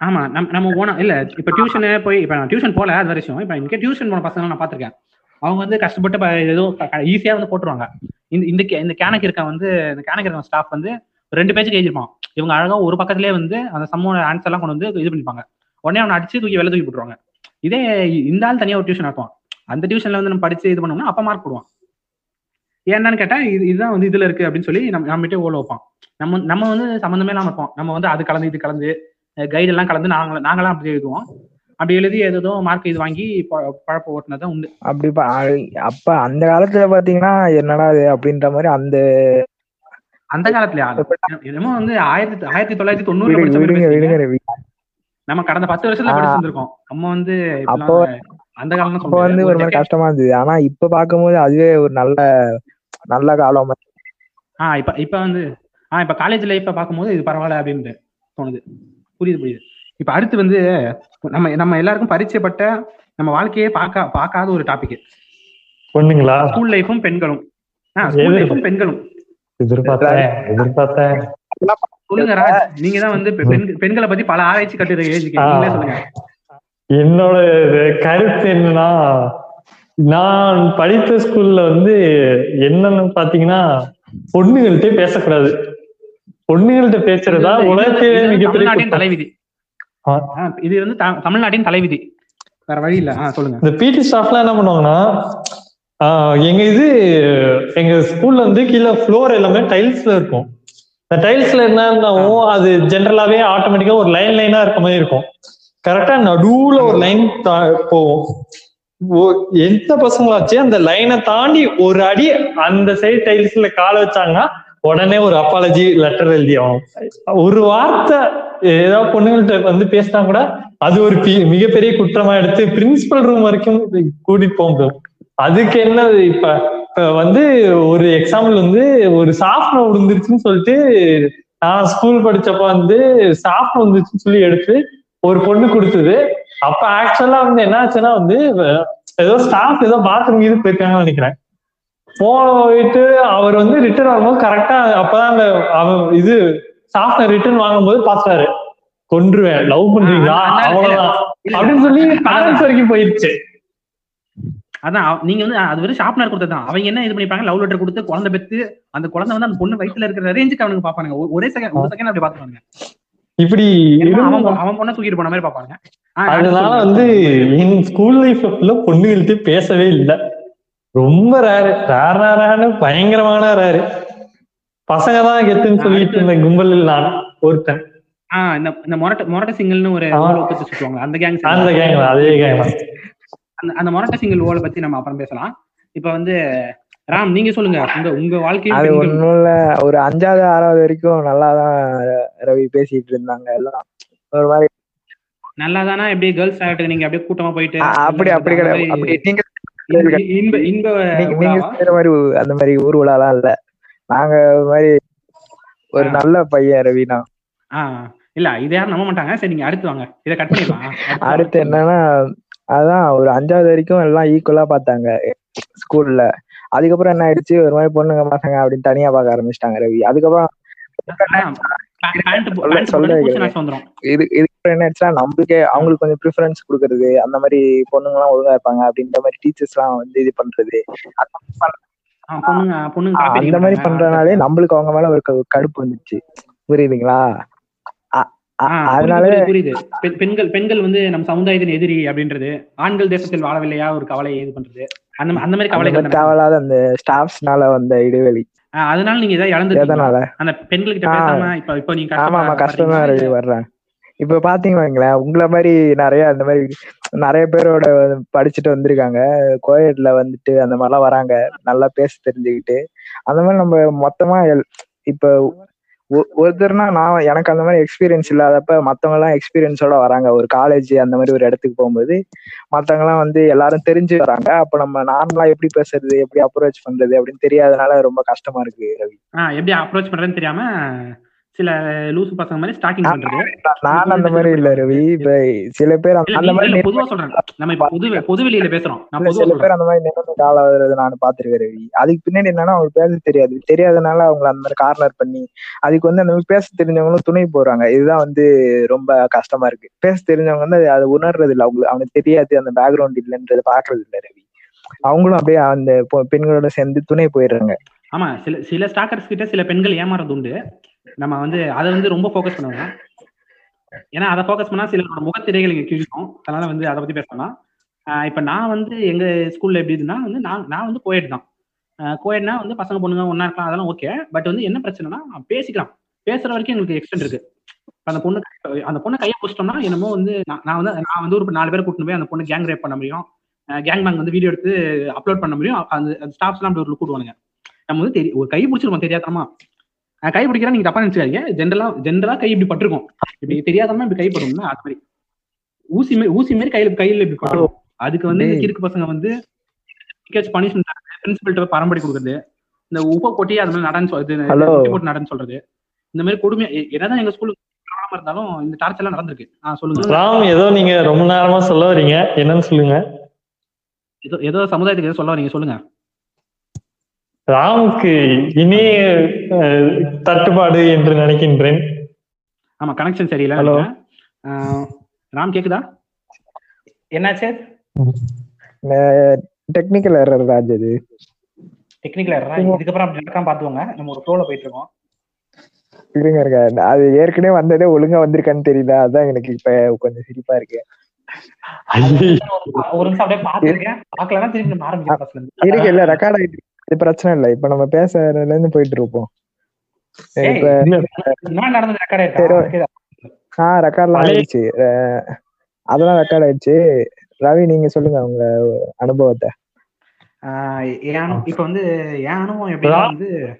ஆமா நம்ம நம்ம ஓனா இல்ல இப்ப டியூஷன் போய் இப்ப நான் டியூஷன் போல அது வரைக்கும் விஷயம் இப்ப இங்க டியூஷன் போன பசங்க நான் பாத்திருக்கேன் அவங்க வந்து கஷ்டப்பட்டு ஏதோ ஈஸியா வந்து போட்டுருவாங்க. இந்த இந்த கே- இந்த கேனக்கு இருக்க வந்து இந்த கேனக்கு இருக்க ஸ்டாஃப் வந்து ரெண்டு பேஜுக்கு எழுதிருப்பான். இவங்க அழகா ஒரு பக்கத்துலயே வந்து அந்த சம்மோட ஆன்சர் எல்லாம் கொண்டு வந்து இது பண்ணிப்பாங்க. உடனே அவனை அடிச்சு தூக்கி வெளில தூக்கி போட்டுருவாங்க. இதே இந்த ஆள் தனியா ஒரு டியூஷன் நடத்துவான். அந்த டியூஷன்ல வந்து நம்ம படிச்சு இது பண்ணோம்னா அப்ப மார்க் போடுவான். ஏன்னு கேட்டா இது இதுதான் வந்து இதுல இருக்கு அப்படின்னு சொல்லி நம்ம நம்மகிட்ட ஓல வைப்பான். நம்ம நம்ம வந்து சம்மந்தமே இல்லாம இருப்போம். நம்ம வந்து அது கலந்து இது கலந்து கைடு எல்லாம் கலந்து நாங்க நாங்களாம் அப்படி எழுதுவோம். அப்படி எழுதி ஏதோ மார்க் இது வாங்கி பழப்ப ஓட்டுனதான் உண்டு.
அப்படி அப்ப அந்த காலத்துல பாத்தீங்கன்னா என்னடா இது அப்படின்ற மாதிரி அந்த
அந்த காலத்துலயா? என்னமோ வந்து ஆயிரத்தி ஆயிரத்தி தொள்ளாயிரத்தி
ரவி
நம்ம கடந்த பத்து வருஷத்துல. படிச்சிருந்திருக்கோம். நம்ம வந்து அந்த காலம்
அப்ப வந்து ஒரு மாதிரி கஷ்டமா இருந்தது. ஆனா இப்ப பார்க்கும்போது அதுவே ஒரு நல்ல நல்ல காலம்
ஆ இப்ப இப்ப வந்து ஆ இப்ப காலேஜ் லைஃப்ப பார்க்கும்போது இது பரவாயில்ல அப்படின்னு தோணுது. புரியுது புரியுது. இப்ப அடுத்து வந்து நம்ம நம்ம எல்லாருக்கும் பரிச்சயப்பட்ட நம்ம வாழ்க்கையே பார்க்க பார்க்காத ஒரு டாபிக்
பொண்ணுங்களா?
ஸ்கூல் லைஃபும் பெண்களும். ஆ ஸ்கூல்? லைஃபும் பெண்களும்.
எதிர்பார்த்தேன் எதிர்பார்த்தேன்
சொல்லுங்க ராஜ். நீங்க தான் வந்து பெண்களை பத்தி பல ஆராய்ச்சி கட்டுரை எழுதிக்க நீங்களே சொல்லுங்க.
என்னோட கருத்து என்னன்னா நான் படித்த ஸ்கூல்ல வந்து என்னன்னு பாத்தீங்கன்னா பொண்ணுகள்கிட்ட பேசக்கூடாது. பொண்ணுகள்கிட்ட பேசுறதா உலகத்திலே மிகப்பெரிய.
தலைவிதி. இது வந்து தமிழ்நாட்டின் தலைவிதி. வேற வழி இல்ல. சொல்லுங்க.
இந்த பிடி ஸ்டாஃப்லாம் என்ன பண்ணுவாங்கன்னா எங்க இது எங்க ஸ்கூல்ல வந்து கீழே ஃப்ளோர் எல்லாமே டைல்ஸ்ல இருக்கும். இந்த டைல்ஸ்ல என்னன்னாவும் அது ஜென்ரலாவே ஆட்டோமேட்டிக்கா ஒரு லைன் லைனா இருக்க மாதிரி இருக்கும். கரெக்டா நடுவுல ஒரு லைன் போகும் ஓ- எந்த பசங்களாச்சு அந்த லைனை தாண்டி ஒரு அடி அந்த சைடு டைல்ஸ்ல கால வச்சாங்கன்னா உடனே ஒரு அப்பாலஜி லெட்டர் எழுதி ஆகணும். ஒரு வார்த்தை ஏதாவது பொண்ணுங்கள்ட்ட வந்து பேசினா கூட அது ஒரு மிகப்பெரிய குற்றமா எடுத்து பிரின்சிபல் ரூம் வரைக்கும் கூட்டிட்டு முடியும் அதுக்கு என்ன இப்ப இப்ப வந்து ஒரு எக்ஸாம்பிள் வந்து ஒரு சாஃப்ட்வேர் விழுந்துருச்சுன்னு சொல்லிட்டு நான் ஸ்கூல் படிச்சப்ப வந்து சாஃப்ட் வந்துருச்சுன்னு சொல்லி எடுத்து ஒரு பொண்ணு கொடுத்தது. அப்ப ஆக்சுவலா வந்து என்ன ஆச்சுன்னா வந்து ஏதோ ஸ்டாஃப் ஏதோ பாத்ரூம் இது போயிருக்காங்கன்னு நினைக்கிறேன். போயிட்டு அவர் வந்து ரிட்டர்ன் வரும்போது கரெக்டா அப்பதான் அந்த அவன் இது சாஃப்ட்வேர் ரிட்டர்ன் வாங்கும்போது பாத்தாரு கொன்றுவேன் லவ் பண்றீங்களா? அவ்வளவுதான். அப்படின்னு சொல்லி பேரண்ட்ஸ் வரைக்கும் போயிருச்சு.
அதான் நீங்க வந்து அது வெறும் ஷார்ப்னர் கொடுத்ததான் அவங்க என்ன இது பண்ணிப்பாங்க லவ் லெட்டர் கொடுத்து குழந்தை பெத்து அந்த குழந்தை வந்து அந்த பொண்ணு வயித்துல இருக்கிற ரேஞ்சுக்கு அவனுக்கு பாப்பானுங்க ஒ- ஒரே செகண்ட் ஒரு செகண்ட் அப்படி பாத்துப்பாங்க
இப்படி
அவன் பொண்ணை தூக்கிட்டு போன மாதிரி பாப்பாங்க
அதனால. வந்து என் ஸ்கூல் லைஃப்ல பொண்ணுகள்கிட்ட பேசவே இல்லை. ரொம்ப ரேரு ரேரான பயங்கரமான ரேரு பசங்க தான் கெத்துன்னு சொல்லிட்டு இருந்த கும்பலில் நான் ஒருத்தன்.
ஆ இந்த இந்த மொரட்ட மொரட்ட சிங்கிள்னு ஒரு சுற்றுவாங்க அந்த கேங்
அந்த கேங் அதே கேங்
அந்த அந்த மொரட்ட சிங்கிள் ஓலை பத்தி நம்ம அப்புறம் பேசலாம். இப்ப வந்து ராம் நீங்க சொல்லுங்க. உங்க உங்க பெண்களும்.
ஒண்ணும் இல்ல. ஒரு அஞ்சாவது ஆறாவது வரைக்கும் நல்லாதான் ரவி பேசிட்டு இருந்தாங்க எல்லாம். ஒரு மாதிரி
நல்லாதானா? எப்படி கேர்ள்ஸ் ஆகிட்டு நீங்க அப்படியே கூட்டமா போயிட்டு
அப்படி அப்படி கிடையாது.
மாதிரி
அப்படி நீங்க
இன்ப- இன்ப இன்ப
நீங்க நீங்க
உலாவா?
செய்யற மாதிரி ஊ- அந்த மாதிரி ஊர்வலாலாம் இல்ல. நாங்க ஒரு மாதிரி ஒரு. நல்ல பையன் ரவினா.
இல்ல இதை யாரும் நம்ப மாட்டாங்க. சரி நீங்க அடுத்து வாங்க. இதை கட் பண்ணிடலாம்.
அடுத்து என்னன்னா அதான் ஒரு அஞ்சாவது வரைக்கும் எல்லாம் ஈக்குவலா பார்த்தாங்க. ஸ்கூல்ல அதுக்கப்புறம் என்ன ஆயிடுச்சு? ஒரு மாதிரி பொண்ணுங்க பசங்க அப்படின்னு தனியா பார்க்க ஆரம்பிச்சிட்டாங்க ரவி. அதுக்கப்புறம் இது இதுக்கப்புறம் என்ன ஆச்சுன்னா நம்மளுக்கே அவங்களுக்கு கொஞ்சம் ப்ரிஃபரன்ஸ் கொடுக்கறது அந்த மாதிரி பொண்ணுங்க எல்லாம் ஒழுங்கா இருப்பாங்க அப்படின்ற மாதிரி டீச்சர்ஸ் எல்லாம் வந்து இது பண்றது. அந்த மாதிரி. பண்றதுனாலே நம்மளுக்கு அவங்க மேல ஒரு கடுப்பு வந்துச்சு. புரியுதுங்களா? அதனால
புரியுது, புரியுது. பெண்- பெண்கள் பெண்கள் வந்து நம்ம சமுதாயத்தின் எதிரி அப்படின்றது ஆண்கள் தேசத்தில் வாழவில்லையா ஒரு கவலை இது பண்றது? அந்த அந்த மாதிரி தானே?
தேவையில்லாத அந்த ஸ்டாஃப்ஸ்னால வந்த இடைவெளி
அதனால நீங்க ஏதாவது
எதனால
அந்த பெண்கள்கிட்ட
ஆ.
பேசாம இப்ப இப்ப நீங்க
ஆமா ஆமா கஷ்டம்? ரவி வர்றேன் இப்ப பாத்தீங்கன்னா உங்களை மாதிரி நிறைய அந்த மாதிரி நிறைய பேரோட படிச்சுட்டு வந்திருக்காங்க கோயட்ல வந்துட்டு அந்த மாதிரிலாம் வராங்க நல்லா பேச தெரிஞ்சுக்கிட்டு அந்த மாதிரி நம்ம மொத்தமா இப்ப ஒருத்தர்னா நான் எனக்கு அந்த மாதிரி எக்ஸ்பீரியன்ஸ் இல்லாதப்ப மத்தவங்க எல்லாம் எக்ஸ்பீரியன்ஸோட வராங்க. ஒரு காலேஜ் அந்த மாதிரி ஒரு இடத்துக்கு போகும்போது மத்தவங்க எல்லாம் வந்து எல்லாரும் தெரிஞ்சு வராங்க. அப்ப நம்ம நார்மலா எப்படி பேசுறது எப்படி அப்ரோச் பண்றது அப்படின்னு தெரியாதனால ரொம்ப கஷ்டமா இருக்கு ரவி.
எப்படி அப்ரோச் பண்றதுன்னு தெரியாம சில லூசு பசங்க மாதிரி ஸ்டாக்கிங் பண்றது.
நான் அந்த மாதிரி இல்ல ரவி. இப்ப சில பேர் அந்த- மாதிரி
பொதுவா சொல்றேன். நம்ம இப்ப பொது பொதுவெளியில பேசுறோம். நான்
இல்ல
பொதுவா
சில பேர் அந்த மாதிரி நிலைமை காலாவது நான் பாத்துருக்கேன் ரவி. அதுக்கு பின்னாடி என்னன்னா அவங்களுக்கு பேச தெரியாது. தெரியாதனால அவங்கள அந்த மாதிரி கார்னர் பண்ணி அதுக்கு வந்து அந்த மாதிரி பேச தெரிஞ்சவங்களும் துணை போறாங்க. இதுதான் வந்து ரொம்ப கஷ்டமா இருக்கு. பேச தெரிஞ்சவங்க வந்து அது- உணர்றது இல்ல. அவங்களுக்கு அவனுக்கு தெரியாது. அந்த பேக்ரவுண்ட் இல்லைன்றதை பாக்குறது இல்ல ரவி. அவங்களும் அப்படியே அந்த பெண்களோட சேர்ந்து துணை போயிடுறாங்க.
ஆமா சில சில ஸ்டாக்கர்ஸ் கிட்ட சில பெண்கள் ஏமாறது உண்டு நம்ம வந்து அதை வந்து ரொம்ப ஃபோக்கஸ் பண்ணுவாங்க ஏன்னா அதை ஃபோக்கஸ் பண்ணா சிலரோட முகத்திரைகள் இங்கே கிழிக்கும் அதனால வந்து அதை பத்தி பேசலாம்? இப்ப நான் வந்து எங்க ஸ்கூல்ல எப்படி இதுன்னா வந்து நான் நான் வந்து கோயட் தான். கோயட்னா வந்து பசங்க பொண்ணுங்க ஒன்னா இருக்கலாம் அதெல்லாம் ஓகே பட் வந்து என்ன பிரச்சனைனா பேசிக்கலாம். பேசுற வரைக்கும் எங்களுக்கு எக்ஸ்டென்ட் இருக்கு. அந்த பொண்ணு அந்த பொண்ணை கையை பிடிச்சிட்டோம்னா என்னமோ வந்து நான் நான் வந்து நான் வந்து ஒரு நாலு பேர் கூட்டிட்டு போய் அந்த பொண்ணு கேங் ரேப் பண்ண முடியும். கேங் பேங் வந்து வீடியோ எடுத்து அப்லோட் பண்ண முடியும். அந்த ஸ்டாஃப்ஸ்லாம் அப்படி ஒரு லுக் நம்ம வந்து தெரியும் ஒரு கை பிடிச்சிருப்போம் தெரியாதமா கை பிடிக்கிறா நீங்க தப்பா நினைச்சுக்காதீங்க. ஜென்ரலா ஜென்ரலா கை இப்படி பட்டிருக்கும். இப்படி தெரியாதமா இப்படி கை படும்னா அது மாதிரி. ஊசி மாதிரி ஊசி மாதிரி கையில கையில இப்படி பட்டுரும். அதுக்கு வந்து. கிறுக்கு பசங்க வந்து பனிஷ்மெண்ட் பிரின்சிபல்கிட்ட பரம்பரை கொடுக்குறது. இந்த உப்பை கொட்டி அது மாதிரி நடன்னு சொல்~ இது
Hello.
குட்டி போட்டு நடன்னு சொல்றது. இந்த மாதிரி கொடுமை எ- என்னதான் எங்க ஸ்கூலுக்கு இருந்தாலும் இந்த டார்ச்சர் எல்லாம் நடந்திருக்கு. ஆ சொல்லுங்க.
ராம் ஏதோ நீங்க ரொம்ப நேரமா சொல்ல வரீங்க. என்னன்னு சொல்லுங்க.
ஏதோ ஏதோ சமுதாயத்துக்கு ஏதோ சொல்ல வரீங்க சொல்லுங்க.
ராமுக்கு இனிய தட்டுப்பாடு என்று நினைக்கின்றேன்.
ஆமா கனெக்ஷன் சரியில்லை. ஆஹ் ராம் கேக்குதா? என்னாச்சு?
டெக்னிக்கல் எரர் ராஜ் அது
டெக்னிக்கல் எரரா இதுக்கப்புறம் அப்படி நடக்காம பாத்துவாங்க நம்ம ஒரு ஃப்ளோல போயிட்டு இருக்கோம்.
இருங்க இருங்க. அது ஏற்கனவே வந்ததே ஒழுங்கா வந்திருக்கான்னு தெரியல. அதான் எனக்கு இப்ப கொஞ்சம் சிரிப்பா இருக்கு.
ஒரு நிமிஷம் அப்படியே பாத்துருக்கேன் பாக்கலன்னா திருப்பி இருந்து.
இருக்கு இல்ல ரெக்கார்ட் ஆயிட்டு அது பிரச்சனை இல்ல. இப்ப நம்ம பேசுறதுல இருந்து போயிட்டு இருப்போம்.
ரெக்கார்ட்
ஆஹ் ரெக்கார்ட்லாம்
பழைய-
ஆயிடுச்சு. அதெல்லாம் ரெக்கார்ட் ஆயிடுச்சு. ரவி நீங்க சொல்லுங்க உங்க அனுபவத்தை.
இப்ப வந்து என் அனுபவம் வந்து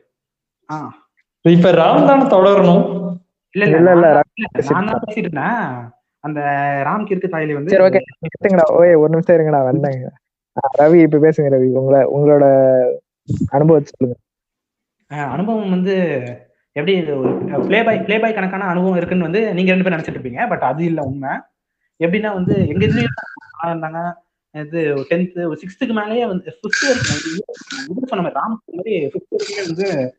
இப்ப ராம் தானே தொடரணும்?
இல்ல
இல்ல,
இல்ல
இல்ல,
நான்
ரவி
தான் நான் தான் பேசிட்டு இருந்தேன். அந்த ராம் கிறுக்கு தாயில வந்து
சரி ஓகே நிறுத்துங்கடா ஓய் ஒரு நிமிஷம் இருங்கடா வந்தேங்க. ஆஹ் ரவி இப்ப பேசுங்க ரவி. உங்களை உங்களோட அனுபவத்தை சொல்லுங்க.
ஆஹ் அனுபவம் வந்து எப்படி பிளே பாய் பிளே பாய் கணக்கான அனுபவம் இருக்குன்னு வந்து நீங்க ரெண்டு பேரும் நினைச்சிட்டு இருப்பீங்க. பட் அது இல்ல உண்மை. எப்படின்னா வந்து எங்க இதுலயும் இருந்தாங்க? இது டென்த்து ஒரு சிக்ஸ்த்துக்கு மேலேயே வந்து ஃபிஃப்த் வரைக்கும் இது சொன்ன மாதிரி ராம் மாதிரி ஃபிஃப்த் வரைக்குமே வந்து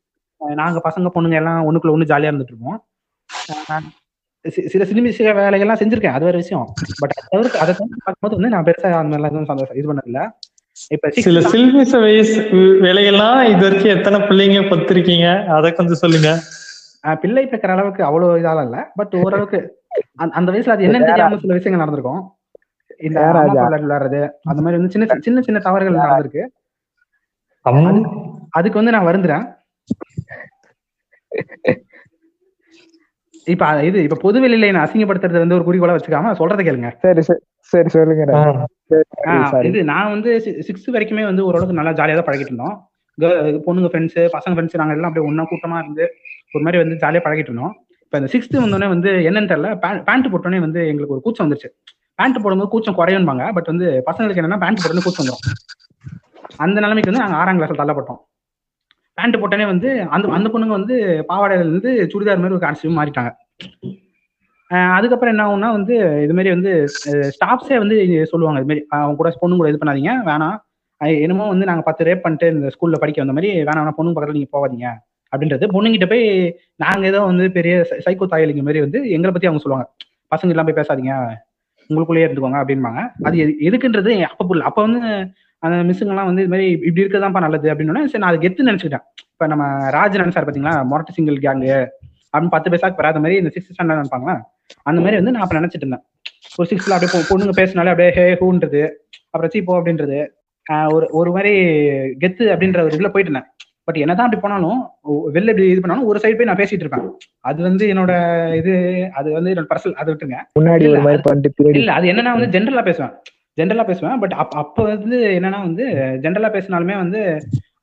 நாங்க பசங்க பொண்ணுங்க எல்லாம் ஒண்ணுக்குள்ள ஒண்ணு ஜாலியா இருந்துட்டு இருப்போம். சில சினிமி சில வேலைகள்லாம் செஞ்சிருக்கேன். அது வேற விஷயம். பட் அதை தவிர்த்து அதை தவிர்த்து பார்க்கும்போது வந்து நான் பெருசா அந்த மாதிரிலாம் எதுவும் சந்தோஷம் இது பண்ணதில்ல. இப்ப
சில சில்மிச வயசு வேலைகள்லாம் இது வரைக்கும் எத்தனை பிள்ளைங்க பத்திருக்கீங்க? அதை கொஞ்சம் சொல்லுங்க.
ஆஹ் பிள்ளை பெக்கிற அளவுக்கு அவ்வளவு இதால இல்ல. பட் ஓரளவுக்கு அந்த- அந்த வயசுல அது என்னன்னு தெரியாம சில விஷயங்கள் நடந்திருக்கும். இந்த விளையாடுறது அந்த மாதிரி வந்து சின்ன சின்ன சின்ன தவறுகள் நடந்திருக்கு. அதுக்கு வந்து நான் வருந்துறேன். இப்ப இது இப்ப பொது வெளியில என்ன அசிங்கப்படுத்துறது வந்து ஒரு குறிக்கோளா வச்சுக்காம சொல்றதை கேளுங்க.
சரி சரி சரி சொல்லுங்க.
இது நான் வந்து சிக்ஸ்த் வரைக்குமே வந்து ஓரளவுக்கு நல்லா ஜாலியா தான் பழகிட்டு இருந்தோம். பொண்ணுங்க ஃப்ரெண்ட்ஸ் பசங்க ஃப்ரெண்ட்ஸ் நாங்க எல்லாம் அப்படியே ஒண்ணா கூட்டமா இருந்து ஒரு மாதிரி வந்து ஜாலியா பழகிட்டு இருந்தோம். இப்ப இந்த சிக்ஸ்த் வந்தோடனே வந்து என்னன்னு தெரியல பேண்ட் போட்டோடனே வந்து எங்களுக்கு ஒரு கூச்சம் வந்துருச்சு. பேண்ட் போடும்போது கூச்சம் குறையும்பாங்க பட் வந்து பசங்களுக்கு என்னன்னா பேண்ட் போட்டோடனே கூச்சம் வந்துடும் அந்த நிலைமைக்கு வந்து நாங்க ஆறாம் கிளாஸ்ல தள்ளப்பட்டோம். பேண்ட் போட்டோன்னே வந்து அந்த அந்த பொண்ணுங்க வந்து பாவாடையில இருந்து சுடிதார் மாதிரி ஒரு கான்செப்ட் மாறிட்டாங்க. அதுக்கப்புறம் என்ன ஆகும்னா வந்து இது மாதிரி வந்து ஸ்டாஃப்ஸே வந்து சொல்லுவாங்க. இது மாதிரி அவங்க கூட பொண்ணு கூட இது பண்ணாதீங்க வேணாம். என்னமோ வந்து நாங்கள் பத்து ரேப் பண்ணிட்டு இந்த ஸ்கூல்ல படிக்க வந்த மாதிரி வேணாம் வேணாம் பொண்ணு பக்கத்தில் நீங்கள் போகாதீங்க அப்படின்றது. பொண்ணுங்கிட்ட போய் நாங்கள் ஏதோ வந்து பெரிய சைக்கோ தாயலிங்க மாதிரி வந்து எங்களை பற்றி அவங்க சொல்லுவாங்க. பசங்க எல்லாம் போய் பேசாதீங்க உங்களுக்குள்ளேயே இருந்துக்கோங்க அப்படின்பாங்க. அது எது- எதுக்குன்றது அப்போ புரியல. அப்போ வந்து அந்த மிஸ்ஸுங்கெல்லாம் வந்து இது மாதிரி இப்படி இருக்கதான்ப்பா நல்லது அப்படின்னு சரி நான் அது கெத்து நினைச்சுக்கிட்டேன். இப்ப நம்ம ராஜ் நினைச்சாரு பாத்தீங்களா மொரட்டு சிங்கிள் கேங்கு அப்படின்னு பத்து பைசாக்கு வராத மாதிரி இந்த சிக்ஸ்த் ஸ்டாண்டர்ட் நினைப்பாங்களா அந்த மாதிரி வந்து நான் அப்ப நினைச்சிட்டு இருந்தேன். ஒரு சிக்ஸ்த்ல அப்படியே பொண்ணுங்க பேசினாலே அப்படியே ஹே ஹூன்றது அப்புறம் சீப்போ அப்படின்றது. ஒரு ஒரு மாதிரி கெத்து அப்படின்ற ஒரு இதுல போயிட்டு இருந்தேன். பட் என்னதான் அப்படி போனாலும் வெளில இப்படி இது பண்ணாலும் ஒரு சைடு போய் நான் பேசிட்டு இருப்பேன். அது வந்து என்னோட இது அது வந்து என்னோட பர்சனல் அதை விட்டுருங்க.
முன்னாடி
இல்ல அது என்னன்னா வந்து ஜென்ரலா பேசுவேன். ஜென்ரலா பேசுவேன். பட் அப்ப அப்ப வந்து என்னன்னா வந்து ஜென்ரலா பேசினாலுமே வந்து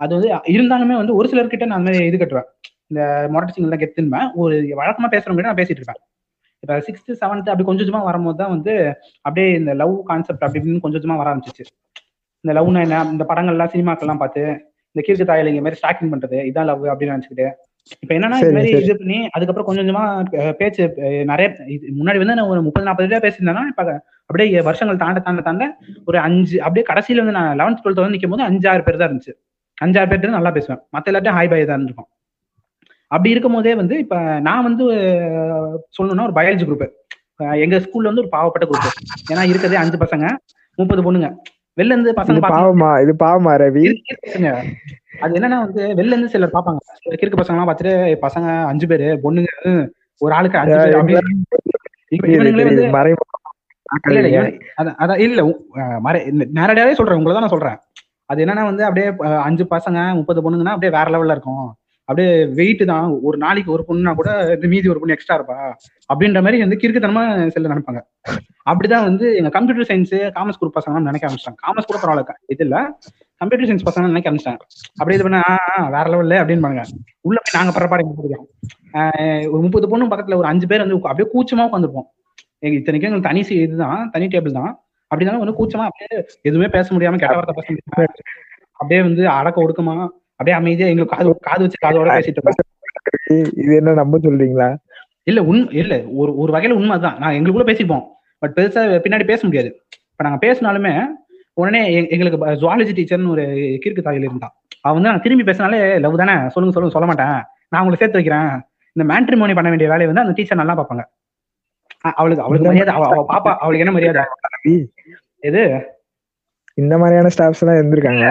அது வந்து இருந்தாலுமே வந்து ஒரு சிலர்கிட்ட நான் அந்த மாதிரி இது கட்டுவேன். இந்த மொரட்டு சிங்கிள் தான் கெத்துன்பேன் ஒரு வழக்கமா பேசுறவங்க நான் பேசிட்டு இருப்பேன். இப்ப சிக்ஸ்த் செவன்த் அப்படி கொஞ்சம் கொஞ்சமா வரும்போது தான் வந்து அப்படியே இந்த லவ் கான்செப்ட் அப்படி இப்படின்னு கொஞ்சம் கொஞ்சமா வர ஆரம்பிச்சிச்சு. இந்த லவ்னா என்ன? இந்த படங்கள்லாம் சினிமாக்கள்லாம் பார்த்து இந்த கீர்க்கு தாயலிங்க மாதிரி ஸ்டாக்கிங் பண்றது இதான் லவ் அப்படின்னு நினைச்சுக்கிட்டு. இப்ப என்னன்னா இது மாதிரி. இது பண்ணி அதுக்கப்புறம் கொஞ்சம் கொஞ்சமா பேச்சு நிறைய இது முன்னாடி வந்து நான் ஒரு முப்பது நாற்பது ரூபா பேசியிருந்தேன்னா இப்ப அப்படியே வருஷங்கள் தாண்ட தாண்ட தாண்ட ஒரு அஞ்சு அப்படியே கடைசியில வந்து நான் லெவன்த் டுவெல்த் வந்து நிற்கும் போது அஞ்சாறு பேர் தான் இருந்துச்சு. அஞ்சாறு பேர் நல்லா பேசுவேன். மத்த எல்லாத்தையும் ஹாய் பாய் தான் இருந்திருக்கும் அப்படி இருக்கும் போதே வந்து இப்ப நான் வந்து சொல்லணும்னா ஒரு பயாலஜி குரூப் எங்க ஸ்கூல்ல வந்து ஒரு பாவப்பட்ட குரூப் ஏன்னா இருக்கிறதே அஞ்சு பசங்க முப்பது பொண்ணுங்க. வெளில இருந்து பசங்க
பாவமா இது பாவமா ரவி.
அது என்னன்னா வந்து வெளில இருந்து சிலர் பாப்பாங்க. கிறுக்கு பசங்க எல்லாம் பார்த்துட்டு "ஏய், பசங்க அஞ்சு பேரு பொண்ணுங்க ஒரு ஆளுக்கு அஞ்சு பேரு. அதான் இல்ல நேரடியாவே சொல்றேன் உங்களை நான் சொல்றேன். அது என்னன்னா வந்து அப்படியே அஞ்சு பசங்க முப்பது பொண்ணுங்கன்னா அப்படியே வேற லெவல்ல இருக்கும். அப்படியே வெயிட் தான். ஒரு நாளைக்கு ஒரு பொண்ணுனா கூட மீதி ஒரு பொண்ணு எக்ஸ்ட்ரா இருப்பா. அப்படின்ற மாதிரி வந்து கிறுக்குத்தனமா சில நினைப்பாங்க. அப்படிதான் வந்து எங்க கம்ப்யூட்டர் சயின்ஸ் காமர்ஸ் குரூப் பசங்க நினைக்க ஆரம்பிச்சிட்டாங்க. காமர்ஸ் கூட பரவாயில்ல இது இல்ல. கம்ப்யூட்டர் சயின்ஸ் பசங்க நினைக்க ஆரம்பிச்சிட்டாங்க. அப்படி இது பண்ண "ஆ, ஆ, வேற லெவல்ல அப்படின்னு பாருங்க. உள்ள போய் நாங்க முடியும் ஒரு முப்பது பொண்ணு பக்கத்துல ஒரு அஞ்சு பேர் வந்து அப்படியே கூச்சமா உட்காந்துருப்போம் இத்தனைக்கும் எங்களுக்கு தனி இதுதான் தனி டேபிள் தான். அப்படினாலும் வந்து கூச்சமா அப்படியே எதுவுமே பேச முடியாம கெட்ட வார்த்தை பேச முடியாம அப்படியே வந்து அடக்க ஒடுக்கமா அப்படியே அமைதியா எங்களுக்கு காது காது வச்சு காதோட பேசிட்டு இருக்கோம்
இது என்ன நம்ப சொல்றீங்களா?
இல்ல உண்மை இல்ல ஒரு ஒரு வகையில உண்மை தான் நான் எங்களுக்குள்ள பேசிப்போம். பட் பெருசா பின்னாடி பேச முடியாது. இப்ப நாங்க பேசினாலுமே உடனே எங்க- எங்களுக்கு ஜுவாலஜி டீச்சர்னு ஒரு கிறுக்கு தாயில் இருந்தான். அவன் வந்து நான் திரும்பி பேசினாலே லவ் தானே? சொல்லுங்க சொல்லுங்க சொல்ல மாட்டேன். நான் உங்களை சேர்த்து வைக்கிறேன். இந்த மேட்ரிமோனி பண்ண வேண்டிய வேலையை வந்து அந்த டீச்சர் நல்லா பார்ப்பாங்க. அவளுக்கு அவளுக்கு மரியாதை? அவ பாப்பா அவளுக்கு என்ன மரியாதை? எது?
இந்த மாதிரியான ஸ்டாஃப்ஸ் எல்லாம் இருந்திருக்காங்க.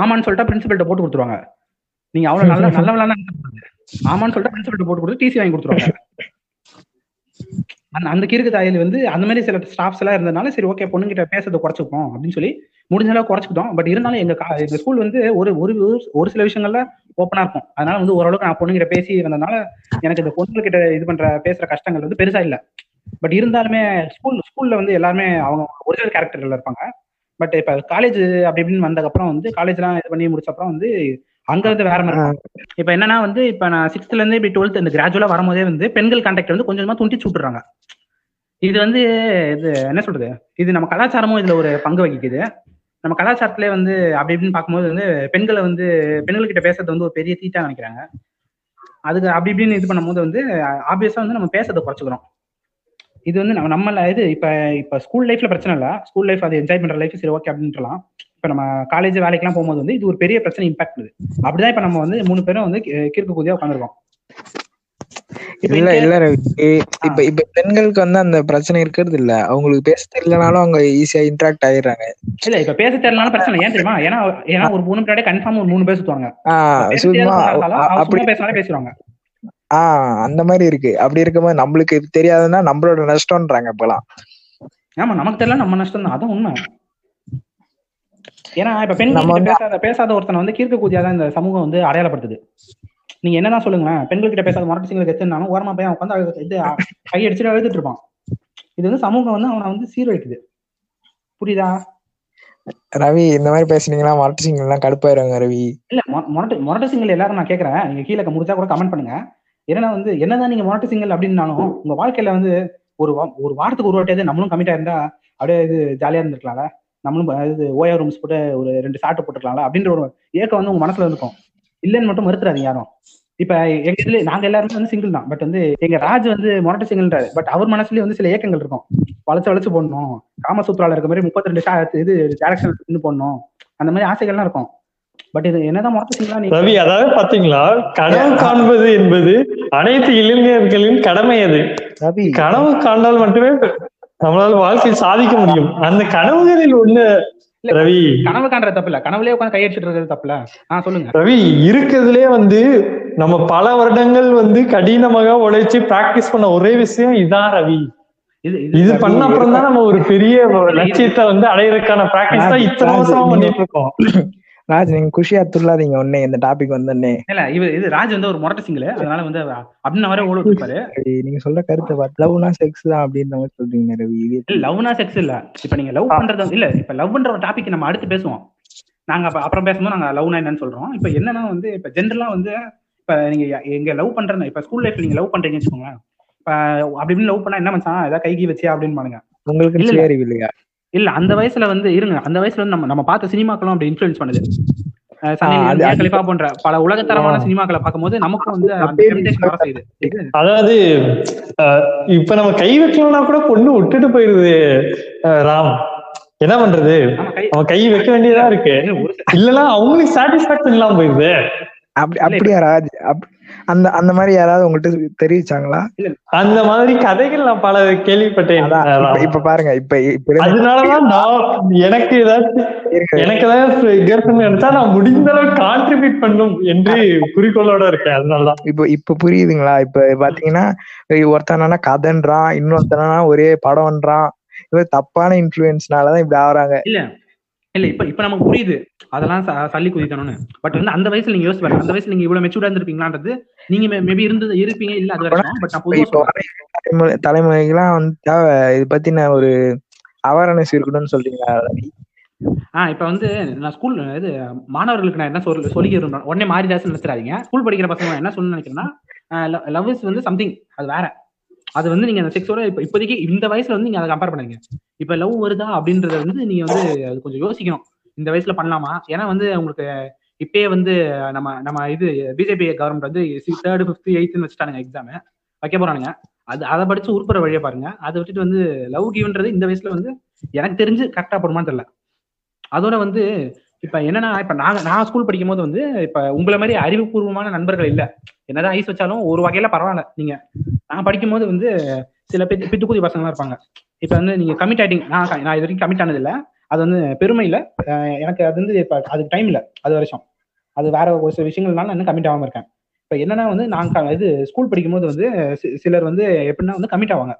ஆமான்னு சொல்லிட்டா பிரின்சிபல்ட்ட போட்டு கொடுத்துருவாங்க. நீங்க அவ்வளவு நல்ல நல்லவளான ஆமான்னு சொல்லிட்டா பிரின்சிபல்ட்ட போட்டு கொடுத்து டிசி வாங்கி கொடுத்துருவாங்க. அந்த அந்த கிறுக்கு தாயில் வந்து அந்த மாதிரி சில ஸ்டாஃப்ஸ் எல்லாம் இருந்ததுனால சரி ஓகே பொண்ணுங்கிட்ட பேசுறதை குறைச்சிப்போம் அப்படின்னு சொல்லி முடிஞ்ச அளவு குறைச்சிக்கிட்டோம். பட் இருந்தாலும் எங்க கா- எங்க ஸ்கூல் வந்து ஒரு ஒரு ஒரு சில விஷயங்கள்ல ஓப்பனா இருக்கும். அதனால வந்து ஓரளவுக்கு நான் பொண்ணுங்கிட்ட பேசி வந்ததுனால எனக்கு இந்த பொண்ணுகிட்ட இது பண்ற பேசுற கஷ்டங்கள் வந்து பெருசா இல்ல. பட் இருந்தாலுமே ஸ்கூல் ஸ்கூல்ல வந்து எல்லாருமே அவங்க ஒரிஜினல் கேரக்டர்ல இருப்பாங்க. பட் இப்ப காலேஜ் அப்படி இப்படின்னு வந்ததுக்கப்புறம் வந்து காலேஜ்லாம் இது பண்ணி முடிச்ச அப்புறம் வந்து அங்க வந்து வேற மாதிரி. இப்ப என்னன்னா வந்து இப்ப நான் சிக்ஸ்த்ல இருந்து இப்படி டுவெல்த் இந்த கிராஜுவலா வரும்போதே வந்து பெண்கள் கான்டாக்ட் வந்து கொஞ்சம் துண்டிச்சு விட்டுறாங்க. இது வந்து இது என்ன சொல்றது? இது நம்ம கலாச்சாரமும் இதுல ஒரு பங்கு வகிக்குது. நம்ம கலாச்சாரத்திலே வந்து அப்படி இப்படின்னு பார்க்கும்போது வந்து பெண்களை வந்து பெண்கள் கிட்ட பேசுறது வந்து ஒரு பெரிய தீட்டா நினைக்கிறாங்க. அதுக்கு அப்படி இப்படின்னு இது பண்ணும்போது வந்து ஆப்வியஸா வந்து நம்ம பேசுறதை குறைச்சிக்கிறோம். இது வந்து நம்ம நம்மள இது இப்ப இப்ப ஸ்கூல் லைஃப்ல பிரச்சனை இல்ல. ஸ்கூல் லைஃப் அது என்ஜாய் பண்ற லைஃப் சரி ஓகே அப்படின்றலாம் இப்ப நம்ம காலேஜ் வேலைக்கெல்லாம் போகும்போது வந்து இது ஒரு பெரிய பிரச்சனை இம்பாக்ட் பண்ணுது. அப்படிதான் இப்ப நம்ம வந்து மூணு பேரும் வந்து கிறுக்கு கூதியா உட்காந்துருக்கோம்
இல்ல இல்ல ரவி. இப்ப இப்ப பெண்களுக்கு வந்து அந்த பிரச்சனை இருக்கிறது இல்ல. அவங்களுக்கு பேச தெரியலனாலும் அவங்க ஈஸியா இன்டராக்ட் ஆயிடுறாங்க.
இல்ல இப்ப பேச தெரியலனாலும் பிரச்சனை ஏன் தெரியுமா? ஏன்னா ஏன்னா ஒரு மூணு பேரே கன்ஃபார்ம் ஒரு மூணு பேர் சுத்துவாங்க.
ஆஹ்
பேச
சும்மா
தெரியாதவங்க
அ-
அவங்க
அப்படி
பேசினாலே பேசுவாங்க
ஆஹ் அந்த மாதிரி இருக்கு. அப்படி இருக்கும்போது நம்மளுக்கு இது தெரியாதுன்னா நம்மளோட நஷ்டம்ன்றாங்க இப்பெல்லாம்.
ஆமா நமக்கு தெரியல நம்ம நஷ்டம் தான் அதான் உண்மை. ஏன்னா இப்ப
வந்து-
பேசாத பேசாத ஒருத்தனை வந்து கீர்க்க கூதியாதான் இந்த சமூகம் வந்து அடையாளப்படுத்துது. நீங்க என்னதான் சொல்லுங்களேன் பெண்கள் கிட்ட பேசாத மரட்டு சிங்களை எத்துனாலும் ஓரமா போய் அவன் உட்காந்து இது கை அடிச்சுட்டு எழுதிட்டு இருப்பான். இது வந்து சமூகம் வந்து அவனை வந்து சீரழிக்குது. புரியுதா?
ரவி இந்த மாதிரி பேசுனீங்கன்னா மரட்டு சிங்க எல்லாம் கடுப்பாயிருவாங்க ரவி.
இல்ல மொரட்டு மொரட்டு சிங்கிள் எல்லாரும் நான் கேக்குறேன். நீங்க கீழே முடிச்சா கூட கமெண்ட் பண்ணுங்க. ஏன்னா வந்து என்னதான் நீங்க மொரட்டு சிங்கிள் அப்படின்னாலும் உங்க வாழ்க்கையில வந்து ஒரு ஒரு வாரத்துக்கு ஒரு வாட்டியாவது நம்மளும் கமிட்டா இருந்தா அப்படியே இது ஜாலியா இருந்திருக்கலாம்ல. நம்மளும் இது ஓயா ரூம்ஸ் போட்டு ஒரு ரெண்டு சாட்டு போட்டுருக்கலாம்ல அப்படின்ற ஒரு ஏக்கம் வந்து உங்க மனசுல இருக்கும் இல்லைன்னு மட்டும் மறுத்துறாதீங்க யாரும். இப்ப எங்க இதுல நாங்க எல்லாருமே வந்து சிங்கிள் தான். பட் வந்து எங்க ராஜ் வந்து மொரட்டு சிங்கிள்ன்றாரு பட் அவர் மனசுலயே வந்து சில ஏக்கங்கள் இருக்கும். வளைச்சு வளைச்சு போடணும். காமசூத்ரால இருக்க மாதிரி முப்பத்தி ரெண்டு இது டேரக்ஷன் போடணும். அந்த மாதிரி ஆசைகள்லாம் இருக்கும். பட் இது என்னதான் முரட்டு சிங்கிளா நீ
ரவி அதாவது பாத்தீங்களா? கனவு காண்பது என்பது அனைத்து இளைஞர்களின் கடமை அது. கனவு காண்டால் மட்டுமே நம்மளால வாழ்க்கையில் சாதிக்க முடியும். அந்த கனவுகளில் ஒண்ணு ரவி.
கனவு காண்றது தப்பு இல்ல கனவுலயே உட்காந்து கையடிச்சிட்டு இருக்கிறது தப்பு இல்ல ஆ சொல்லுங்க.
ரவி இருக்கிறதுலே வந்து நம்ம பல வருடங்கள் வந்து கடினமாக உழைச்சு பிராக்டிஸ் பண்ண ஒரே விஷயம் இதான் ரவி.
இது
இது பண்ண அப்புறம் தான் நம்ம ஒரு பெரிய லட்சியத்தை வந்து அடையறதுக்கான பிராக்டிஸ் தான் இத்தனை வருஷமா பண்ணிட்டு இருக்கோம்.
ராஜ் நீங்க குஷியா துள்ளாதீங்க. உடனே இந்த டாபிக் வந்தோடனே.
இல்ல இது இது ராஜ் வந்து ஒரு முரட்டு சிங்கிள் அதனால வந்து அப்படின்னு வர ஓட இருப்பாரு
நீங்க சொல்ற கருத்தை பார்த்து லவ்னா செக்ஸ் தான் அப்படின்ற மாதிரி சொல்றீங்க ரவி இது
லவ்னா செக்ஸ் இல்ல. இப்ப நீங்க லவ் பண்றது இல்ல இப்ப லவ்ன்ற ஒரு டாபிக் நம்ம அடுத்து பேசுவோம். நாங்க அப்ப அப்புறம் பேசும்போது நாங்க லவ்னா என்னன்னு சொல்றோம். இப்ப என்னன்னா வந்து இப்ப ஜென்ரலா வந்து இப்ப நீங்க எங்க லவ் பண்றேன்னு இப்ப ஸ்கூல் லைஃப்ல நீங்க லவ் பண்றீங்கன்னு வச்சுக்கோங்களேன். இப்ப அப்படி இப்படின்னு லவ் பண்ணா என்ன மச்சான்? ஏதாவது கைகி வச்சியா? அப்படின்னு பாருங்க
உங்களுக்கு இல்லையா?
இல்ல அந்த வயசுல வந்து இருங்க. அந்த வயசுல வந்து நம்ம நம்ம பார்த்த சினிமாக்களும் அப்படி இன்ஃபுளுன்ஸ் பண்ணுது. கலிஃபா போன்ற பல உலகத்தரமான. சினிமாக்களை பார்க்கும்போது நமக்கும் வந்து
அதாவது இப்ப நம்ம கை வைக்கலன்னா கூட பொண்ணு விட்டுட்டு போயிருது அஹ், ராம். என்ன பண்றது? அவன் கை வைக்க வேண்டியதா இருக்கு.
இல்ல, ஒரு
இல்லன்னா அவங்களுக்கு சாட்டிஸ்பாக்சன் இல்லாம போயிருது.
அப்படி அப்படியா ராஜ்? அப்- அந்த அந்த மாதிரி யாராவது உங்கள்கிட்ட தெரிவிச்சாங்களா?
அந்த மாதிரி கதைகள் நான் பல கேள்விப்பட்டேன்.
இப்ப- பாருங்க இப்ப இப்ப
அதனாலதான் நான் எனக்கு ஏதாச்சும்
இருங்க.
எனக்கு ஏதாவது எடுத்தா நான் முடிந்த அளவுக்கு கான்ட்ரிபியூட் பண்ணும் என்று குறிக்கோளோட இருக்கேன். அதனாலதான்.
இப்ப இப்ப புரியுதுங்களா? இப்ப பாத்தீங்கன்னா ஒருத்தன் கதைன்றான் இன்னொருத்தனா ஒரே படம்ன்றான். இவர் தப்பான இன்ஃபுளுன்ஸ்னாலதான் இப்படி ஆகுறாங்க.
இல்ல இப்ப இப்ப நமக்கு புரியுது. அதெல்லாம் சல்லி குதிக்கணும்னு. பட் வந்து அந்த வயசுல நீங்க யோசிச்சு பாருங்க. அந்த வயசுல நீங்க இவ்வளவு மெச்சூர்டா இருந்திருப்பீங்களான்றது நீங்க மேபி இருந்தது இருப்பீங்க இல்ல அது வரைக்கும். பட் நான்
தலைமுறைக்கெல்லாம் வந்து இது பத்தின ஒரு அவேர்னஸ் இருக்கணும்னு சொல்றீங்களா ரவி?
ஆ இப்ப வந்து நான் ஸ்கூல் இது மாணவர்களுக்கு நான் என்ன சொல்ல சொல்லி உடனே மாறிதாசன் நினைச்சிடாதீங்க. ஸ்கூல் படிக்கிற பசங்க என்ன சொல்ல நினைக்கிறேன்னா லவ் இஸ் வந்து சம்திங் அது வேற. அது வந்து நீங்க அந்த செக்ஸோட இப்ப இப்போதைக்கு இந்த வயசுல வந்து நீங்க அதை கம்பேர் பண்ணுங்க இப்ப லவ் வருதா அப்படின்றத வந்து நீங்க வந்து அது கொஞ்சம் யோசிக்கணும். இந்த வயசுல பண்ணலாமா? ஏன்னா வந்து உங்களுக்கு இப்பயே வந்து நம்ம நம்ம இது பிஜேபி கவர்மெண்ட் வந்து தேர்டு ஃபிஃப்த் எயித்துன்னு வச்சுட்டானுங்க எக்ஸாம் வைக்க போறானுங்க. அது அதை படிச்சு உருப்புற வழியை பாருங்க. அதை விட்டுட்டு வந்து லவ் கிவ்ன்றது இந்த வயசுல வந்து எனக்கு தெரிஞ்சு கரெக்டா போடுமான்னு தெரியல. அதோட வந்து இப்ப என்னன்னா இப்ப நாங்க நான் ஸ்கூல் படிக்கும் போது வந்து இப்ப உங்களை மாதிரி அறிவுபூர்வமான நண்பர்கள் இல்ல. என்னதான் ஐஸ் வச்சாலும் ஒரு வகையில பரவாயில்ல. நீங்க நான் படிக்கும் போது வந்து சில பித்து பித்துக்குதி பசங்க இருப்பாங்க. இப்ப வந்து நீங்க கமிட் ஆயிட்டீங்க நான் நான் இது வரைக்கும் கமிட் ஆனது இல்ல அது வந்து பெருமை இல்ல. எனக்கு அது வந்து இப்ப அதுக்கு டைம் இல்ல. அது வருஷம் அது வேற ஒரு சில விஷயங்கள்னால நான் இன்னும் கமிட் ஆகாம இருக்கேன். இப்ப என்னன்னா வந்து நான் இது ஸ்கூல் படிக்கும் போது வந்து சிலர் வந்து எப்படின்னா வந்து கமிட் ஆவாங்க.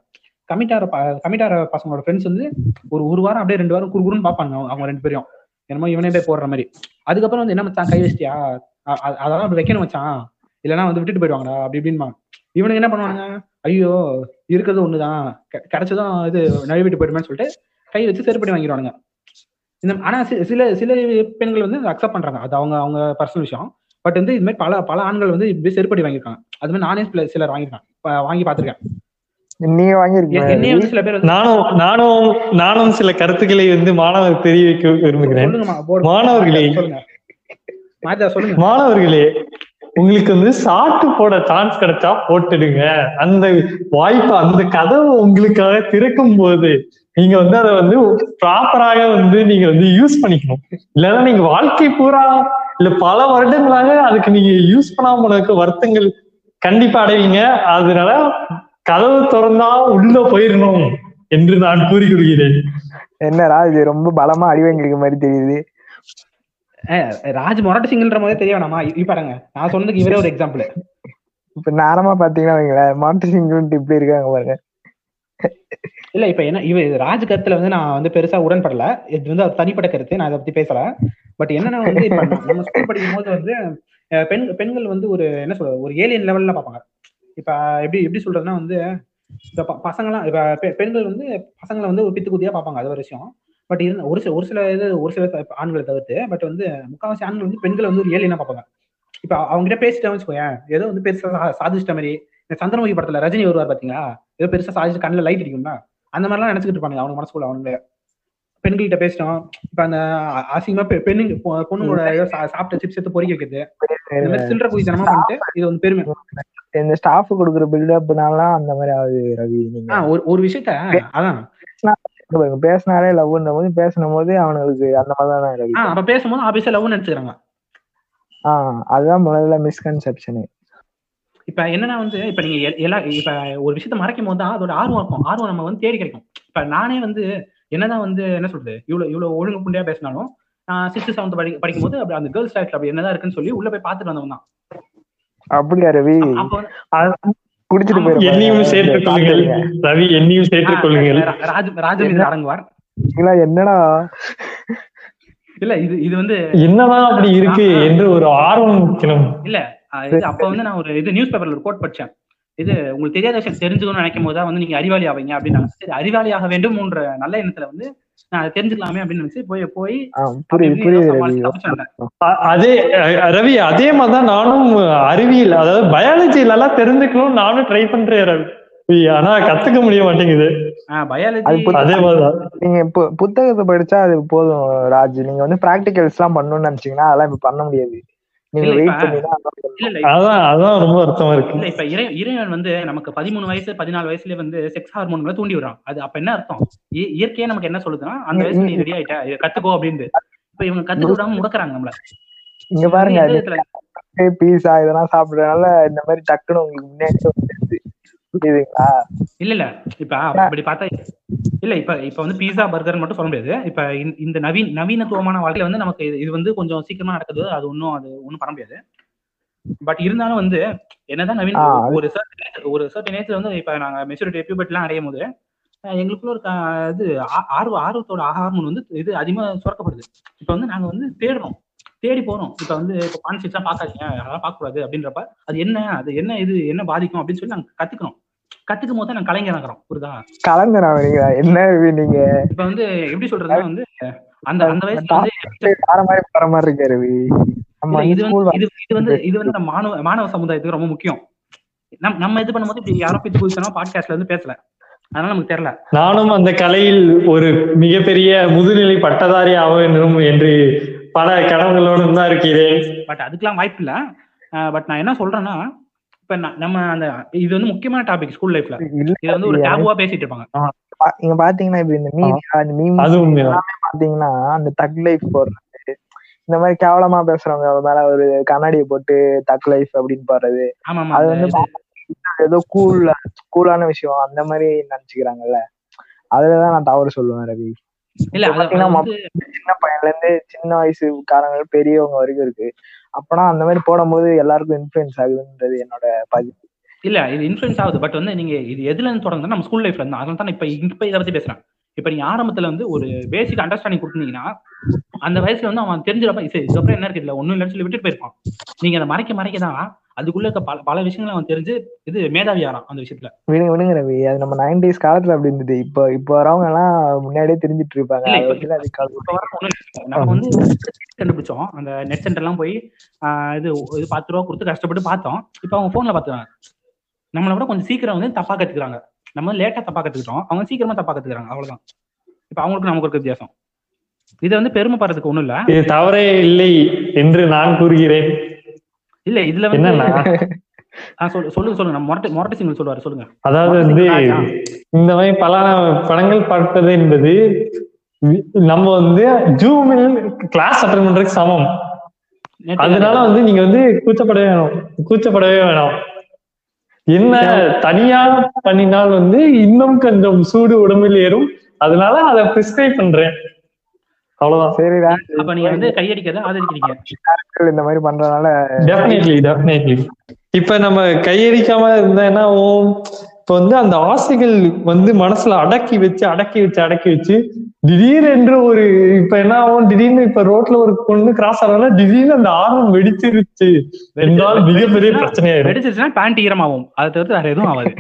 கமிட் ஆகிற கமிட் ஆகிற பசங்களோட ஃப்ரெண்ட்ஸ் வந்து ஒரு ஒரு வாரம் அப்படியே ரெண்டு வாரம் குறுகுறுன்னு பார்ப்பாங்க அவங்க- அவங்க ரெண்டு பேரும் என்னமோ இவனே போய் போடுற மாதிரி. அதுக்கப்புறம் வந்து என்ன மச்சான் கை வச்சிட்டியா? அதெல்லாம் அப்படி வைக்கணும் மச்சான். இல்லைன்னா வந்து விட்டுட்டு போயிடுவாங்கடா அப்படி இப்படின்பாங்க இவனுக்கு என்ன பண்ணுவாங்க ஐயோ இருக்கிறது ஒண்ணுதான். கிடைச்சதும் இது நழுவிட்டு போயிடுமேன்னு சொல்லிட்டு கை வச்சு செருப்படி வாங்கிடுவானுங்க. இந்த ஆனா சில சில பெண்கள் வந்து அக்செப்ட் பண்றாங்க. அது அவங்க அவங்க பர்சனல் விஷயம். பட் வந்து இது மாதிரி பல பல ஆண்கள் வந்து இப்படி செருப்படி வாங்கியிருக்காங்க. அது மாதிரி நானே சில சிலர் வாங்கியிருக்கேன் வாங்கி பார்த்திருக்கேன்.
நீங்க வாங்கிருக்கீங்க
நானும் நானும் நானும் சில கருத்துக்களை வந்து மாணவர் தெரிவிக்க விரும்புகிறேன். மாணவர்களே. மாணவர்களே உங்களுக்கு வந்து சாட்டு போட சான்ஸ் கிடைச்சா போட்டுடுங்க. அந்த வாய்ப்பு அந்த கதவு உங்களுக்காக திறக்கும் போது நீங்க வந்து அதை வந்து ப்ராப்பராக வந்து நீங்க வந்து யூஸ் பண்ணிக்கணும். இல்லைன்னா நீங்க வாழ்க்கை பூரா இல்ல பல வருடங்களாக அதுக்கு நீங்க யூஸ் பண்ணாம போனதுக்கு வருத்தங்கள் கண்டிப்பா அடைவீங்க. அதனால கதவு திறந்தா உள்ள போயிடணும் என்று நான் கூறிக்கொள்கிறேன்.
என்னடா இது? ரொம்ப பலமா அடி வாங்கிருக்க மாதிரி தெரியுது.
ராஜ் மொரட்டு சிங்கிள்ன்ற போதே தெரிய வேணாமா? பாருங்க. நான் சொன்னதுக்கு இவரே ஒரு எக்ஸாம்பிள்
இப்ப நாரமா பாத்தீங்கன்னா வைங்களேன் மாட்டு சிங்கு இப்படி இருக்காங்க பாருங்க.
இல்ல இப்ப என்ன இவ ராஜ் கருத்துல வந்து நான் வந்து பெருசா உடன்படல. இது வந்து தனிப்பட்ட கருத்து நான் அதை பத்தி பேசல. பட் என்னன்னா வந்து நம்ம- ஸ்கூல் படிக்கும் போது வந்து பெண் பெண்கள் வந்து ஒரு என்ன சொல்ற ஒரு ஏலியன் லெவல்ல பார்ப்பாங்க. இப்ப எப்படி எப்படி சொல்றதுன்னா வந்து இந்த ப- இப்ப பெ- பெண்கள் வந்து பசங்களை வந்து ஒரு பித்து குத்தியா பார்ப்பாங்க அது ஒரு விஷயம். பட் இருந்த ஒரு சில ஒரு சில இது ஒரு சில ஆண்களை தவிர்த்து பட் வந்து முக்காவாசி ஆண்கள் வந்து பெண்களை வந்து ஒரு ஏலியனா பார்ப்பாங்க. இப்ப அவங்க கிட்ட பேசிட்டேன்னு வச்சுக்கோயேன் ஏதோ வந்து பெருசா சா- சாதிச்சிட்ட மாதிரி இந்த சந்திரமுகி படத்துல ரஜினி வருவார் பாத்தீங்களா ஏதோ பெருசா சாதிச்சு கண்ணுல லைட் அடிக்கும்னா அந்த மாதிரிலாம் நினைச்சுக்கிட்டு இருப்பாங்க அவங்க மனசுக்குள்ள அவனுங்க பெண்கள்கிட்ட பேசிட்டோம். இப்ப அந்த அசிங்கமா பெண்ணுங்க பொண்ணுங்களோட சாப்பிட்ட சிப்ஸ் எடுத்து பொறிக்க வைக்கிறது. இந்த மாதிரி சில்லற குயித்தனமா பண்ணிட்டு இது வந்து பெருமை.
இந்த ஸ்டாஃப் கொடுக்குற பில்டப்னால அந்த மாதிரி ஆகுது ரவி நீங்க.
ஒரு ஒரு விஷயத்த அதான்.
பேசினாலே லவ்ன்ற போது பேசணும் போது அவனுங்களுக்கு அந்த மாதிரி தான் ரவி
அப்ப பேசும்போது ஆபீஸா லவ் நினைச்சுக்கிறாங்க
ஆஹ் அதுதான் முதல்ல மிஸ்கன்செப்ஷனு
இப்ப என்னன்னா வந்து இப்ப நீங்க எல்லா இப்ப ஒரு விஷயத்த மறைக்கும் போது தான் அதோட ஆர்வம் இருக்கும். ஆர்வம் நம்ம வந்து தேடி கிடைக்கும். இப்ப நானே வந்து என்னதான் வந்து என்ன சொல்றது இவ்வளவு இவ்வளவு ஒழுங்கு புண்டியா பேசினாலும் நான் சிக்ஸ்த் செவன்த் படி படிக்கும் போது அப்படி அந்த கேர்ள்ஸ் டைப்ல அப்படி என்னதான் இருக்குன்னு சொல்லி உள்ள போய் பார்த்துட்டு வந்தவன் தான்.
அப்படியா ரவி? குடிச்சிட்டு
ஆமா,
என்னையும் சேர்த்துக் கொள்ளுங்கள். ரவி என்னையும் சேர்த்துக் கொள்ளுங்கள்.
ராஜ் ராஜம் இதில் அடங்குவார்
என்னடா?
இல்ல இது இது வந்து
என்னதான் அப்படி இருக்கு என்று ஒரு ஆர்வம் வைக்கணும்
இல்ல அப்ப வந்து நான் ஒரு இது நியூஸ் பேப்பர்ல ஒரு கோட் படிச்சேன். இது உங்களுக்கு தெரியாத விஷயம் தெரிஞ்சுக்கணும்னு நினைக்கும் போது தான் வந்து நீங்க அறிவாளி ஆவீங்க அப்படின்னு சரி அறிவாளியாக வேண்டும் என்ற நல்ல எண்ணத்துல வந்து நான் அதை தெரிஞ்சுக்கலாமே அப்படின்னு நினைச்சு போய் போய்
அதே ரவி அதே மாதிரிதான் நானும் அறிவியல் அதாவது பயாலஜில எல்லாம் தெரிஞ்சுக்கணும் நானும் ட்ரை பண்றேன் ரவி. ஆனா கத்துக்க முடிய மாட்டேங்குது.
நீங்க புத்தகத்தை படிச்சா அது போதும் ராஜ். நீங்க வந்து பிராக்டிகல்ஸ் எல்லாம் பண்ணணும்னு நினைச்சீங்கன்னா அதெல்லாம் இப்ப பண்ண முடியாது. நீங்க
இல்ல,
வெயிட்
இப்ப-
பண்ணி தான் அதெல்லாம்
இல்ல இல்ல
அதான் அதான் ரொம்ப அர்த்தமா இருக்கு.
இல்ல இப்ப இறை இறைவன் வந்து நமக்கு பதிமூணு வயசு பதினாலு வயசுல வந்து செக்ஸ் ஹார்மோன்களை தூண்டி விடுறான். அது அப்ப என்ன அர்த்தம்? இய- இயற்கையே நமக்கு என்ன சொல்லுதுன்னா அந்த வயசுல நீ ரெடி ஆயிட்ட கத்துக்கோ அப்படின்னு இப்ப இவங்க கத்துக்க விடாம முடக்குறாங்க நம்மள.
இங்க பாருங்க
எந்த விதத்துல
பீஸா இதெல்லாம் சாப்பிடுறதுனால இந்த மாதிரி டக்குன்னு உங்களுக்கு முன்னாடி புரியுதுங்களா?
இல்ல இல்ல. இப்ப அப்படி பார்த்தா இல்ல இப்ப இப்ப வந்து பீஸா பர்கர் மட்டும் சொல்ல முடியாது. இப்ப இந்த- நவீன நவீனத்துவமான வாழ்க்கையில வந்து நமக்கு இது- வந்து கொஞ்சம் சீக்கிரமா நடக்குது. அது ஒன்றும் அது ஒன்றும் பண்ண முடியாது. பட் இருந்தாலும் வந்து என்னதான் நவீன ஒரு certain- ஒரு சர்டன் ஏஜ்ல வந்து இப்ப நாங்க மெச்சூரிட்டி எல்லாம் அடையும் போது எங்களுக்குள்ள ஒரு இது ஆர்வ ஆர்வத்தோட ஹார்மோன் வந்து இது அதிகமா சுரக்கப்படுது. இப்ப வந்து நாங்க வந்து தேடுறோம். தேடி போறோம். இப்ப வந்து இப்ப கான்ஃபிளிக்ஸ் எல்லாம் பார்க்காதீங்க. அதெல்லாம் பார்க்க கூடாது அப்படின்றப்ப அது என்ன அது என்ன இது என்ன பாதிக்கும் அப்படின்னு சொல்லி நாங்க கத்துக்கிறோம் கத்துக்கும் போது தான் நாங்க கலைஞர் ஆகிறோம் புரியுதா
நீங்க? என்ன நீங்க?
இப்ப வந்து எப்படி சொல்றதுன்னா வந்து அந்த அந்த வயசுல வந்து
வேற மாதிரி போற மாதிரி இருக்கு ரவி. நம்ம
இல்ல, இது வந்து இது வந்து இது வந்து நம்ம மாணவ மாணவ சமுதாயத்துக்கு ரொம்ப முக்கியம். நம் நம்ம இது பண்ணும்போது இப்படி யாரோ பிச்சு புதுசான பாட்காஸ்ட்ல வந்து பேசல. அதனால நமக்கு தெரியல.
நானும் அந்த கலையில் ஒரு மிகப்பெரிய முதுநிலை பட்டதாரி ஆக வேண்டும் என்று பல கனவுகளோடு தான் இருக்கிறேன்.
பட் அதுக்கெல்லாம் வாய்ப்பு இல்ல பட் நான் என்ன சொல்றேன்னா இப்ப நம்ம அந்த இது வந்து முக்கியமான டாபிக் ஸ்கூல் லைஃப்ல இது வந்து ஒரு டேபுவா பேசிட்டு இருப்பாங்க.
இங்க பாத்தீங்கன்னா இப்ப இந்த மீம் பாத்தீங்கன்னா அந்த தக் லைஃப் போடுறது இந்த மாதிரி கேவலமா பேசுறவங்க மேல ஒரு கண்ணாடியை போட்டு தக் லைஃப் அப்படின்னு போடுறது. அது வந்து ஏதோ கூல் கூலான விஷயம் அந்த மாதிரி நினைச்சுக்கிறாங்கல்ல. அதுலதான் நான் தவறு சொல்லுவேன் ரவி.
இல்ல
சின்ன பையன்ல இருந்து சின்ன வயசுக்காரங்க பெரியவங்க வரைக்கும் இருக்கு. அப்பனா அந்த மாதிரி போடும்போது எல்லாருக்கும் இன்ஃபுளுன்ஸ் ஆகுதுன்றது என்னோட பதிவு
இல்ல இது இன்ஃபுளுன்ஸ் ஆகுது. பட் வந்து நீங்க இது எதுல இருந்து தொடங்குதுன்னா நம்ம ஸ்கூல் லைஃப்ல இருந்து அதனால தான் இப்ப இப்ப இதை பத்தி பேசுறேன். இப்ப நீங்க ஆரம்பத்துல வந்து ஒரு பேசிக் அண்டர்ஸ்டாண்டிங் கொடுத்தீங்கன்னா அந்த வயசுல வந்து அவன் தெரிஞ்சிடப்ப சரி இதுக்கப்புறம் என்ன இருக்கு இல்ல ஒண்ணும் இல்லைன்னு சொல்லி விட்டுட்டு போயிருப்பான். நீங்க அதை மறைக்க மறைக்க தான் அதுக்குள்ள இருக்க பல பல விஷயங்களை அவன் தெரிஞ்சு இது மேதாவி ஆறான் அந்த விஷயத்துல.
விடுங்க விடுங்க ரவி. அது நம்ம நைன்டிஸ் காலத்துல அப்படி இருந்தது. இப்போ இப்போ வரவங்க எல்லாம் முன்னாடியே தெரிஞ்சிட்டு இருப்பாங்க.
நம்ம வந்து கண்டுபிடிச்சோம். அந்த நெட் சென்டர் எல்லாம் போய் இது இது பத்து ரூபா கொடுத்து கஷ்டப்பட்டு பார்த்தோம். இப்ப அவங்க போன்ல பாத்துறாங்க நம்மளை விட கொஞ்சம் சீக்கிரம் வந்து தப்பா கத்துக்கிறாங்க. நம்ம லேட்டா தப்பா கத்துக்கிட்டோம் அவங்க சீக்கிரமா தப்பா கத்துக்கிறாங்க அவ்வளவுதான். இப்ப அவங்களுக்கு நமக்கு இருக்க வித்தியாசம். இது வந்து பெருமைப்படுறதுக்கு ஒண்ணும் இல்ல.
இது தவறே இல்லை என்று நான் கூறுகிறேன்.
இல்ல இதுல வந்து சொல்லுங்க சொல்லுங்க. மொரட்டு மொரட்டு சிங்கிள் சொல்லுவாரு சொல்லுங்க.
அதாவது வந்து இந்த மாதிரி பல படங்கள் பார்ப்பது என்பது நம்ம வந்து ஜூமில் கிளாஸ் அட்டன் பண்றதுக்கு சமம். அதனால வந்து நீங்க வந்து கூச்சப்படவே வேணும். கூச்சப்படவே வேணாம். என்ன தனியா பண்ணினால் வந்து இன்னும் கொஞ்சம் சூடு உடம்பில் ஏறும். அதனால அதை பிரிஸ்கிரைப் பண்றேன். அவ்வளவுதான்.
சரிடா
அப்ப நீங்க வந்து கையடிக்கிறத ஆதரிக்கிறீங்க
இந்த மாதிரி பண்றதுனால
டெஃபினெட்லி டெஃபினெட்லி இப்ப நம்ம கையடிக்காம இருந்தா என்ன ஆகும்? இப்ப வந்து அந்த ஆசைகள் வந்து மனசுல அடக்கி வச்சு அடக்கி வச்சு அடக்கி வச்சு திடீரென்று ஒரு இப்ப என்ன ஆகும்? திடீர்னு இப்ப ரோட்ல ஒரு பொண்ணு கிராஸ் ஆனால திடீர்னு அந்த ஆர்வம் வெடிச்சிருச்சு. என்றால் மிகப்பெரிய பிரச்சனையாயிரும்.
வெடிச்சிருச்சுன்னா பேண்ட் ஈரமாகும். அதை தவிர்த்து வேற எதுவும் ஆகாது.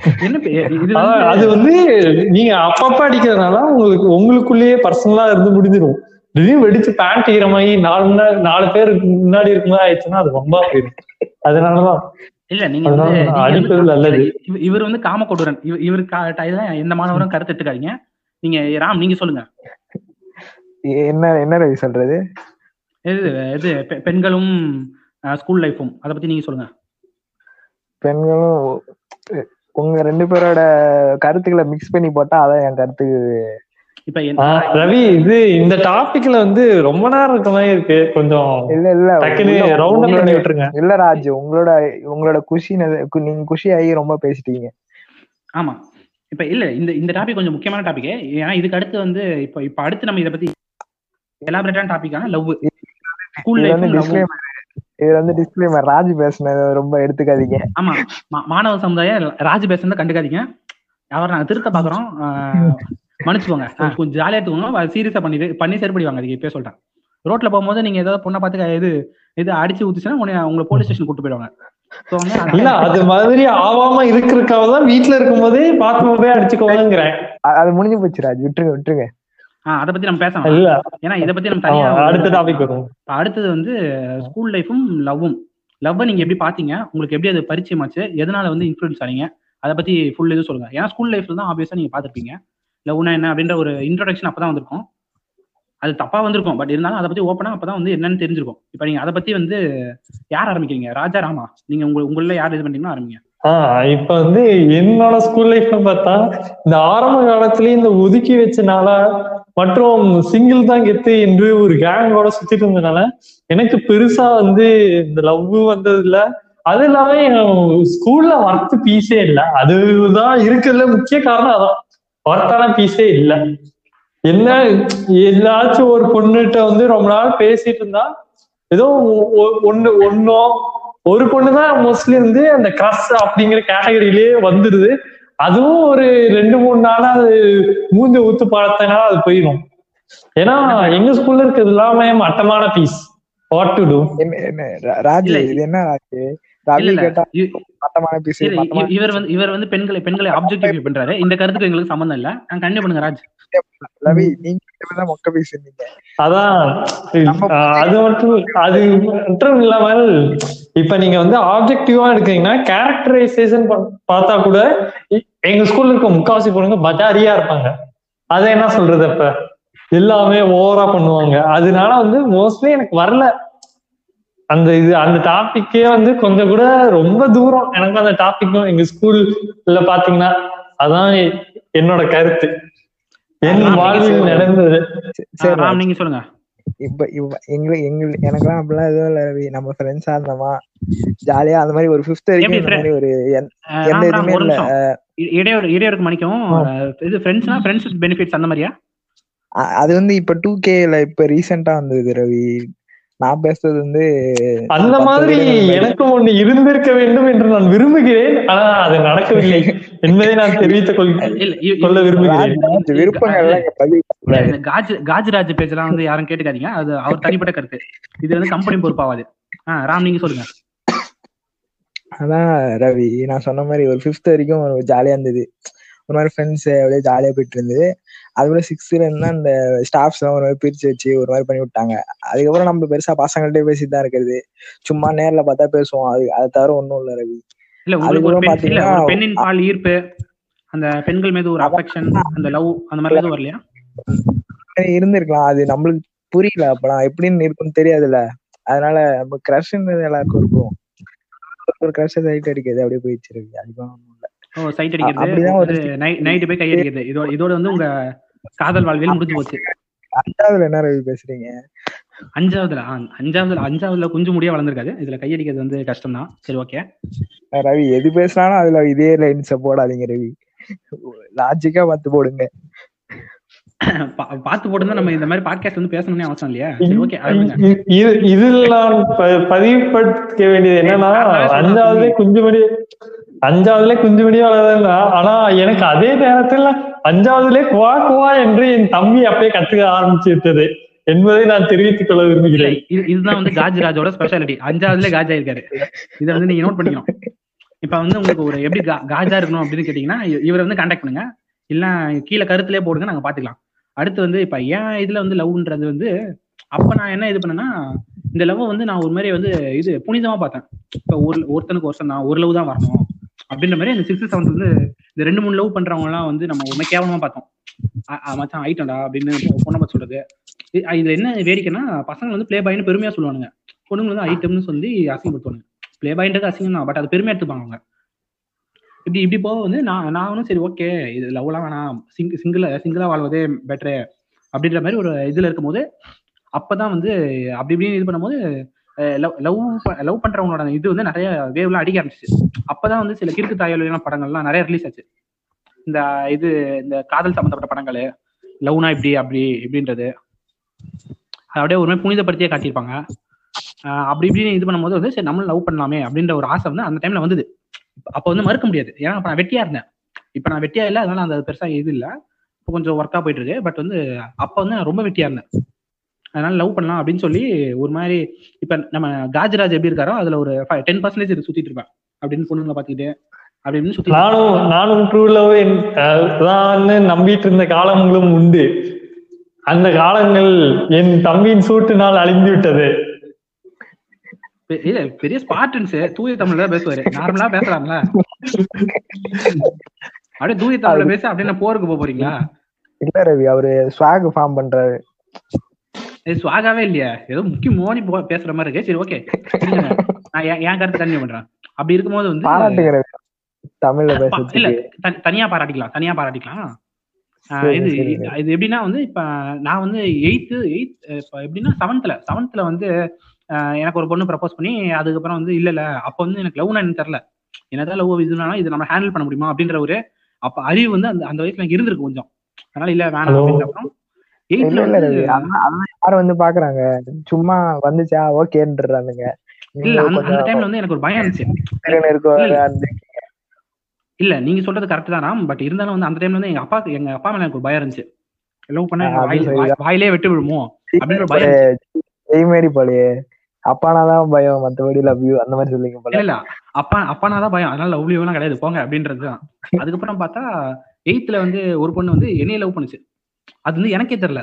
<laughs>
அது வந்து நீங்க அப்பப்ப அடிக்கிறதுனால உங்களுக்கு உங்களுக்குள்ளேயே பர்சனலா இருந்து முடிஞ்சிடும் திடீர்னு வெடிச்சு பேண்ட் ஈரமாகி நாலு நாலு பேர் முன்னாடி இருக்கும்போது ஆயிடுச்சுன்னா அது ரொம்ப போயிடும் அதனாலதான்.
இல்ல நீங்க வந்து இவர் வந்து காமக்கொடூரன் இவ- இவரு கா- ட- இதெல்லாம் எந்த மாணவரும் கருத்து எடுத்துக்காதீங்க. நீங்க ராம் நீங்க சொல்லுங்க.
என்ன என்ன ரவி சொல்றது?
இது இது பெ- பெண்களும் ஸ்கூல் லைஃபும் அதை பத்தி நீங்க சொல்லுங்க.
பெண்களும் உங்க ரெண்டு பேரோட கருத்துக்களை மிக்ஸ் பண்ணி போட்டா அதான் என் கருத்து.
இப்ப
ரவி இது இந்த டாபிக்ல வந்து ரொம்ப நேரம் இருக்க மாதிரி இருக்கு. கொஞ்சம்
இல்ல இல்ல
ரவுண்ட் பண்ணி விட்டுருங்க.
இல்ல ராஜ் உங்களோட உங்களோட குஷி நீங்க குஷி ஆகி ரொம்ப பேசிட்டீங்க.
ஆமா. இப்ப இல்ல இந்த இந்த டாபிக் கொஞ்சம் முக்கியமான டாபிக் ஏன்னா இதுக்கு அடுத்து வந்து இப்ப இப்ப அடுத்து நம்ம இத பத்தி எலாபரேட்டான டாபிக்கான லவ் ஸ்கூல்
இது வந்து
லைஃப்
இது வந்து டிஸ்க்ளைமர் ராஜ் பேசுனது ரொம்ப எடுத்துக்காதீங்க.
ஆமா. மா- மாணவ சமுதாயம் ராஜ் பேசுறத கண்டுக்காதீங்க. அவர் நாங்க திருத்த பாக்குறோம். மன்னிச்சுக்கோங்க. கொஞ்சம் ஜாலியா எடுத்துக்கோங்க. சீரியஸா பண்ணி பண்ணி சரிப்படி வாங்க அதுக்கு இப்பயே சொல்லிட்டேன் ரோட்ல போகும்போது நீங்க ஏதாவது பொண்ணை பார்த்து இது இது அடிச்சு ஊத்துச்சுன்னா உடனே உங்களை போலீஸ் ஸ்டேஷன் கூட்டு போயிடுவாங்க.
இல்ல அது மாதிரி ஆவாம இருக்கிறதுக்காக தான் வீட்டுல இருக்கும் போதே பார்க்கும் போதே அடிச்சுக்கோங்கிறேன்
அது முடிஞ்சு போச்சு ராஜ். விட்டுருங்க விட்டுருங்க.
ஆஹ், அத பத்தி நம்ம பேசலாம்.
இல்ல.
ஏன்னா இத பத்தி நம்ம தனியா
அடுத்த டாபிக் வரும்.
அடுத்தது வந்து ஸ்கூல் லைஃபும் லவ்வும் லவ்வை நீங்க எப்படி பாத்தீங்க உங்களுக்கு எப்படி அது பரிச்சயமாச்சு? எதனால வந்து இன்ஃபுளுன்ஸ் ஆனீங்க? அதை பத்தி ஃபுல் இது சொல்லுங்க. ஏன்னா ஸ்கூல் லைஃப்ல தான் ஆப்வியஸா நீங்க பாத்திருப்பீங்க லவ்னா என்ன அப்படின்ற ஒரு இன்ட்ரோடக்ஷன் அப்பதான் வந்திருக்கும். அது தப்பா வந்திருக்கும். பட் இருந்தாலும் அதை பத்தி ஓப்பனா அப்பதான் வந்து என்னன்னு தெரிஞ்சிருக்கும். இப்ப நீங்க அதை பத்தி வந்து யார் ஆரம்பிக்கிறீங்க? ராஜா ராமா? நீங்க உங்க உங்கள யார் இது பண்ணீங்கன்னா ஆரம்பிங்க?
ஆஹ் இப்ப வந்து என்னோட ஸ்கூல் லைஃப்ல பார்த்தா இந்த ஆரம்ப காலத்திலேயே இந்த ஒதுக்கி வச்சனால மற்றும் சிங்கிள் தான் கெத்து என்று ஒரு கேங்கோட சுத்திட்டு இருந்ததுனால எனக்கு பெருசா வந்து இந்த லவ் வந்தது இல்லை அது இல்லாம ஸ்கூல்ல ஒர்த் பீஸே இல்ல. அதுதான் இருக்கிறதுல முக்கிய காரணம் அதான். ஒர்த்தான பீஸே இல்ல. என்ன ஏதாச்சும் ஒரு பொண்ணுகிட்ட வந்து ரொம்ப நாள் பேசிட்டு இருந்தா ஏதோ ஒ- ஒ- ஒண்ணு ஒன்னோ ஒரு பொண்ணு தான் மோஸ்ட்லி வந்து அந்த கிரஸ் அப்படிங்கிற கேட்டகரியிலேயே வந்துடுது அதுவும் ஒரு ரெண்டு மூணு நாளா அது மூஞ்சி ஊத்து பார்த்தனால அது போயிடும் ஏன்னா எங்க ஸ்கூல்ல இருக்கிறது எல்லாமே மட்டமான piece what to do
Raj இது என்ன ராஜ்?
இவர் வந்து இவர் வந்து பெண்களை பெண்களை ஆப்ஜெக்டிவ் பண்றாரு. இந்த கருத்துக்கு எங்களுக்கு சம்மந்தம் இல்ல. நான் கண்டிப்பா பண்ணுங்க ராஜ்.
ரவி நீங்க தான் மொக்க பீஸ் நீங்க
அதான் அது மட்டும் அது மட்டும் இல்லாமல் இப்ப நீங்க வந்து ஆப்ஜெக்டிவா எடுக்கீங்கன்னா கேரக்டரைசேஷன் பார்த்தா கூட எங்க ஸ்கூல்ல இருக்க முக்காவாசி பொண்ணுங்க பஜாரியா இருப்பாங்க. அதை என்ன சொல்றது அப்ப? எல்லாமே ஓவரா பண்ணுவாங்க. அதனால வந்து மோஸ்ட்லி எனக்கு வரல. அந்த இது அந்த டாபிக்கே வந்து கொஞ்சம் கூட ரொம்ப தூரம். எனக்கு அந்த டாபிக்கும் எங்க ஸ்கூல்ல பாத்தீங்கன்னா அதான் என்னோட கருத்து. என் வாழ்வில் நடந்தது.
சரி
நீங்க சொல்லுங்க.
இப்ப இவ எங்க எங்க எனக்கெல்லாம் அப்படிலாம் எதுவும் இல்ல ரவி. நம்ம ஃப்ரெண்ட்ஸா இருந்தோமா? ஜாலியா அந்த மாதிரி ஒரு ஃபிஃப்த் வரைக்கும் ஒரு எந்த இதுவுமே இல்ல.
இடையூறு இடையூறுக்கு மன்னிக்கவும். அஹ் இது ஃப்ரெண்ட்ஸ்னா ஃப்ரெண்ட்ஸ் பெனிஃபிட்ஸ் அந்த மாதிரியா?
அது வந்து இப்ப டூ கேல இப்ப ரீசெண்டா வந்தது ரவி. நான் பேசுறது வந்து
அந்த மாதிரி. எனக்கும் ஒண்ணு இருந்திருக்க வேண்டும் என்று நான் விரும்புகிறேன். ஆனா அது நடக்கவில்லை என்பதை நான் தெரிவித்துக் கொள்
இல்ல இ-
சொல்ல விரும்புகிறேன்.
இந்த காஜ் காஜ்ராஜ் பேச்செல்லாம் வந்து யாரும் கேட்டுக்காதீங்க. அது அவர் தனிப்பட்ட கருத்து. இது வந்து கம்பெனி பொறுப்பாவாது. ஆ ராம் நீங்க சொல்லுங்க.
அதான் ரவி நான் சொன்ன மாதிரி ஒரு ஃபிஃப்த் வரைக்கும் ஒரு ஜாலியா இருந்தது. ஒரு மாதிரி ஃப்ரெண்ட்ஸ் அப்படியே ஜாலியா போயிட்டு இருந்தது. அதுக்கப்புறம் சிக்ஸ்த்ல இருந்தா அந்த ஸ்டாஃப்ஸ் எல்லாம் ஒரு மாதிரி பிரிச்சு வச்சு ஒரு மாதிரி பண்ணி விட்டாங்க. அதுக்கப்புறம் நம்ம பெருசா பசங்கள்ட்டே பேசிட்டு தான் இருக்கிறது. சும்மா நேர்ல பார்த்தா பேசுவோம். அது அதை தவிர ஒண்ணும் இல்ல ரவி. அதுக்கப்புறம் பாத்தீங்கன்னா
பெண்ணின் பால் ஈர்ப்பு அந்த பெண்கள் மீது ஒரு அஃபெக்ஷன் அந்த லவ் அந்த மாதிரி எதுவும் வரலையா?
இருந்திருக்கலாம். அது நம்மளுக்கு புரியல அப்பலாம் எப்படின்னு இருக்கும்னு தெரியாதுல்ல. அதனால நம்ம கிரஷ்ன்றது எல்லாருக்கும் இருக்கும். ஒரு கிரஷ் சைட் அடிக்கிறது அப்படியே போயிடுச்சு அதுதான் ஒண்ணும் இல்ல.
ஓ சைட் அடிக்கிறது
அப்படிதான் ஒரு
நைட்டு போய் கை அடிக்கிறது. இதோட இதோட வந்து உங்க காதல் வாழ்வியல் முடிஞ்சு போச்சு.
அஞ்சாவதுல என்ன ரவி பேசுறீங்க?
அஞ்சாவதுல அஞ்சாவதுல அஞ்சாவதுல கொஞ்சம் முடியா வளர்ந்துருக்காது இதுல கை அடிக்கிறது வந்து கஷ்டம் தான். சரி ஓகே.
ரவி எது பேசினாலும் அதுல இதே லைன்ஸ போடாதீங்க ரவி. லாஜிக்கா பார்த்து போடுங்க.
பார்த்து போட்டு நம்ம இந்த மாதிரி பாட்காஸ்ட் வந்து பேசணும்னே அவசியம் இல்லையா? சரி ஓகே
இது இதில் பதிவுபடுத்த வேண்டியது என்னன்னா அஞ்சாவதுல குஞ்சுமணி அஞ்சாவதுல குஞ்சுமணி வளர்ந்தா ஆனா எனக்கு அதே நேரத்துல அஞ்சாவதுல குவா குவா என்று என் தம்பி அப்பயே கத்துக்க ஆரம்பிச்சு விட்டது என்பதை நான் தெரிவித்துக் கொள்ள விரும்புகிறேன்.
இது இதுதான் வந்து காஜ்ராஜோட ஸ்பெஷாலிட்டி அஞ்சாவதுல காஜா இருக்காரு இதை வந்து நீங்க நோட் பண்ணிக்கணும். இப்ப வந்து உங்களுக்கு ஒரு எப்படி கா- காஜா இருக்கணும் அப்படின்னு கேட்டீங்கன்னா இவரை வந்து கான்டாக்ட் பண்ணுங்க. இல்ல கீழே கருத்துலயே போடுங்க நாங்க பாத்துக்கலாம். அடுத்து வந்து இப்ப ஏன் இதுல வந்து லவ்ன்றது வந்து அப்ப நான் என்ன இது பண்ணேன்னா இந்த லவ் வந்து நான் ஒரு மாதிரி வந்து இது புனிதமா பார்த்தேன். இப்ப ஒரு ஒருத்தனுக்கு ஒருத்தன் தான் ஒரு லவ் தான் வரணும். அப்படின்ற மாதிரி அந்த சிக்ஸ்த் செவன்த் வந்து இந்த ரெண்டு மூணு லவ் பண்றவங்க எல்லாம் வந்து நம்ம மாதிரி கேவலமா பார்த்தோம். மச்சான் ஆயிட்டண்டா அப்படின்னு பொண்ணை பார்த்து சொல்றது. இதுல என்ன வேடிக்கைன்னா பசங்க வந்து ப்ளே பாய்னு பெருமையா சொல்லுவானுங்க. பொண்ணுங்க வந்து ஐட்டம்னு சொல்லி அசிங்கப்படுத்துவாங்க ப்ளே பாய்ன்றது அசிங்கம் தான் பட் அது பெருமையா எடுத்துப்பாங்க அவங்க. இப்படி இப்படி போக வந்து நான் நானும் சரி ஓகே இது லவ்லாம் வேணாம். சிங் சிங்கிள் சிங்கிளா வாழ்வதே பெட்டரு அப்படின்ற மாதிரி ஒரு இதுல இருக்கும்போது அப்பதான் வந்து அப்படி இப்படின்னு இது பண்ணும்போது லவ் லவ் லவ் பண்றவங்களோட இது வந்து நிறைய வேவ்லாம் அடிக்க ஆரம்பிச்சிச்சு. அப்பதான் வந்து சில கிறுக்கு தாயலாம் படங்கள்லாம் நிறைய ரிலீஸ் ஆச்சு. இந்த இது இந்த காதல் சம்பந்தப்பட்ட படங்கள் லவ்னா இப்படி அப்படி இப்படின்றது. அப்படியே ஒரு மாதிரி புனிதப்படுத்தியே காட்டியிருப்பாங்க. ஆஹ் அப்படி இப்படின்னு இது பண்ணும்போது வந்து சரி நம்மளும் லவ் பண்ணலாமே அப்படின்ற ஒரு ஆசை வந்து அந்த டைம்ல வந்தது. அப்போ வந்து மறுக்க முடியாது. ஏன்னா அப்ப நான் வெட்டியா இருந்தேன். இப்போ நான் வெட்டியா இல்லை அதனால அந்த பெருசா இது இல்லை. இப்போ கொஞ்சம் ஒர்க்கா போயிட்டு இருக்கு. பட் வந்து அப்போ வந்து நான் ரொம்ப வெட்டியா இருந்தேன். அதனால லவ் பண்ணலாம் அப்படின்னு சொல்லி ஒரு மாதிரி இப்ப நம்ம காஜராஜ் எப்படி இருக்காரோ அதுல ஒரு டென் பர்சன்டேஜ் இது சுத்திட்டு இருப்பேன். அப்படின்னு பொண்ணுங்களை பாத்துக்கிட்டு அப்படி இப்படின்னு சுத்திட்டு
நானும் நானும் ட்ரூ லவ் தான் நம்பிட்டு இருந்த காலங்களும் உண்டு. அந்த காலங்கள் என் தம்பியின் சூட்டினால் அழிந்து விட்டது.
இல்ல பெரிய ஸ்பார்டன்ஸ் தூய தமிழ்ல பேசுவாரு. நார்மலா பேசலாம்ல. அப்படியே தூய தமிழ்ல பேச அப்படியே போருக்கு போக போறீங்களா?
இல்ல ரவி அவரு ஸ்வாக் ஃபார்ம் பண்றாரு.
இது சுவாகாவே இல்லையா. ஏதோ முக்கிய மோனி பேசுற மாதிரி இருக்கு. சரி ஓகே. நான் என் கருத்து கண்டினியூ பண்றேன். அப்படி இருக்கும்போது வந்து
தமிழ்ல
இல்ல தனியா பாராட்டிக்கலாம். தனியா பாராட்டிக்கலாம். இது. இது எப்படின்னா வந்து இப்ப நான் வந்து எயித்து எயித் இப்ப எப்படின்னா செவன்த்ல செவன்த்ல வந்து எனக்கு ஒரு பொண்ணு ப்ரப்போஸ் பண்ணி அதுக்கப்புறம் வந்து இல்ல இல்ல அப்ப வந்து எனக்கு லவ்னா எனக்கு தெரியல. என்னதான் லவ் இதுனாலும் இது நம்ம ஹேண்டில் பண்ண முடியுமா அப்படின்ற ஒரு அப்ப அறிவு வந்து அந்த அந்த வயசுல எனக்கு இருந்திருக்கு கொஞ்சம். அதனால இல்ல வேணாம். அப்படின்ற அப்புறம்
யாரும் வந்து பாக்குறாங்க. சும்மா வந்துச்சா? ஓகேன்றானுங்க.
இல்ல அந்த டைம்ல வந்து எனக்கு ஒரு பயம் இருந்துச்சு. இல்ல. நீங்க சொல்றது கரெக்ட் தானா பட் இருந்தாலும் வந்து அந்த டைம்ல வந்து எங்க அப்பா எங்க அப்பா மேல எனக்கு ஒரு பயம் இருந்துச்சு. லவ் பண்ண வாயிலே வெட்டு விழுமோ அப்படின்ற ஒரு பயம்
ஜெய் மாரி போலயே. அப்பானாதான் பயம் மத்தபடி லவ் யூ அந்த மாதிரி சொல்லிங்க போல.
இல்ல அப்பா அப்பானாதான் பயம். அதனால லவ் எல்லாம் கிடையாது. போங்க அப்படின்றதுதான் அதுக்கப்புறம் பார்த்தா எயித்துல வந்து ஒரு பொண்ணு வந்து என்னைய லவ் பண்ணுச்சு. அது வந்து எனக்கே தெரியல.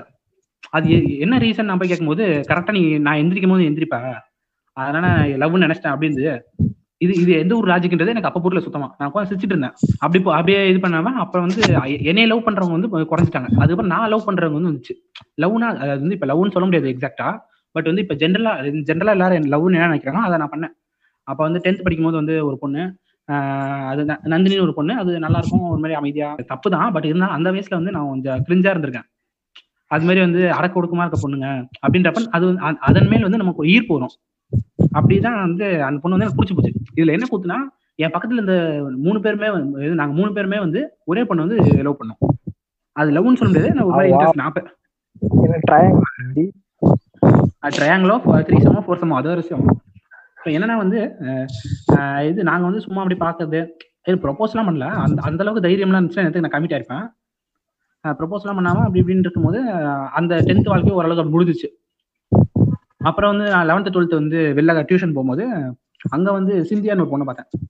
அது எ- என்ன ரீசன் நான் போய் கேட்கும்போது கரெக்டா நீ நான் எந்திரிக்கும் போது எந்திரிப்ப. அதனால லவ்னு நினைச்சிட்டேன் அப்படின்னு இது இது எந்த ஒரு லாஜிக்ன்றது எனக்கு அப்ப புரியல சுத்தமா. நான் உட்காந்து சிரிச்சிட்டு இருந்தேன். அப்படி அப்படியே இது பண்ணாம அப்புறம் வந்து என்னைய லவ் பண்றவங்க வந்து குறைஞ்சிட்டாங்க. அதுக்கப்புறம் நான் லவ் பண்றவங்க வந்து வந்துச்சு. லவ்னா அது வந்து இப்ப லவ்னு சொல்ல முடியாது எக்ஸாக்டா பட் வந்து இப்ப ஜென்ரலா ஜென்ரலா எல்லாரும் லவ்னு என்ன நினைக்கிறாங்க அதை நான் பண்ணேன். அப்ப வந்து டென்த் படிக்கும் போது வந்து ஒரு பொண்ணு அது நந்தினின்னு ஒரு பொண்ணு. அது நல்லா இருக்கும் ஒரு மாதிரி அமைதியா. தப்பு தான் பட் இருந்தாலும் அந்த வயசுல வந்து நான் கொஞ்சம் கிரிஞ்சா இருந்திருக்கேன். அது மாதிரி வந்து அடக்க ஒடுக்கமா இருக்க பொண்ணுங்க அப்படின்றப்ப அது அதன் மேல் வந்து நமக்கு ஈர்ப்பு வரும். அப்படிதான் வந்து அந்த பொண்ணு வந்து எனக்கு பிடிச்சி போச்சு. இதுல என்ன கூத்துனா என் பக்கத்துல இந்த மூணு பேருமே வந்து- நாங்க மூணு பேருமே வந்து ஒரே பொண்ணு வந்து லவ் பண்ணோம். அது லவ்னு சொல்ல முடியாது நான் ஒரு மாதிரி. இன்ட்ரெஸ்ட் நான்
ட்ரையாங்கிள்
த்ரீ சமோ ஃபோர் சமோ அது ஒரு விஷயம். என்னன்னா வந்து இது நாங்க வந்து சும்மா அப்படி பாக்குறது ப்ரொபோஸ்லாம் பண்ணல. அந்த அந்த அளவுக்கு தைரியம்லாம் இருந்துச்சு எனக்கு நான் கமிட் ஆயிருப்பேன் ப்ரொபோஸ்லாம் பண்ணாம அப்படி இப்படின்னு இருக்கும்போது அந்த டென்த் வாழ்க்கை ஓரளவுக்கு அப்படி முடிஞ்சிச்சு. அப்புறம் வந்து நான் லெவன்த் டுவெல்த் வந்து வெளில டியூஷன் போகும்போது அங்க வந்து சிந்தியான்னு ஒரு பொண்ணை பார்த்தேன்.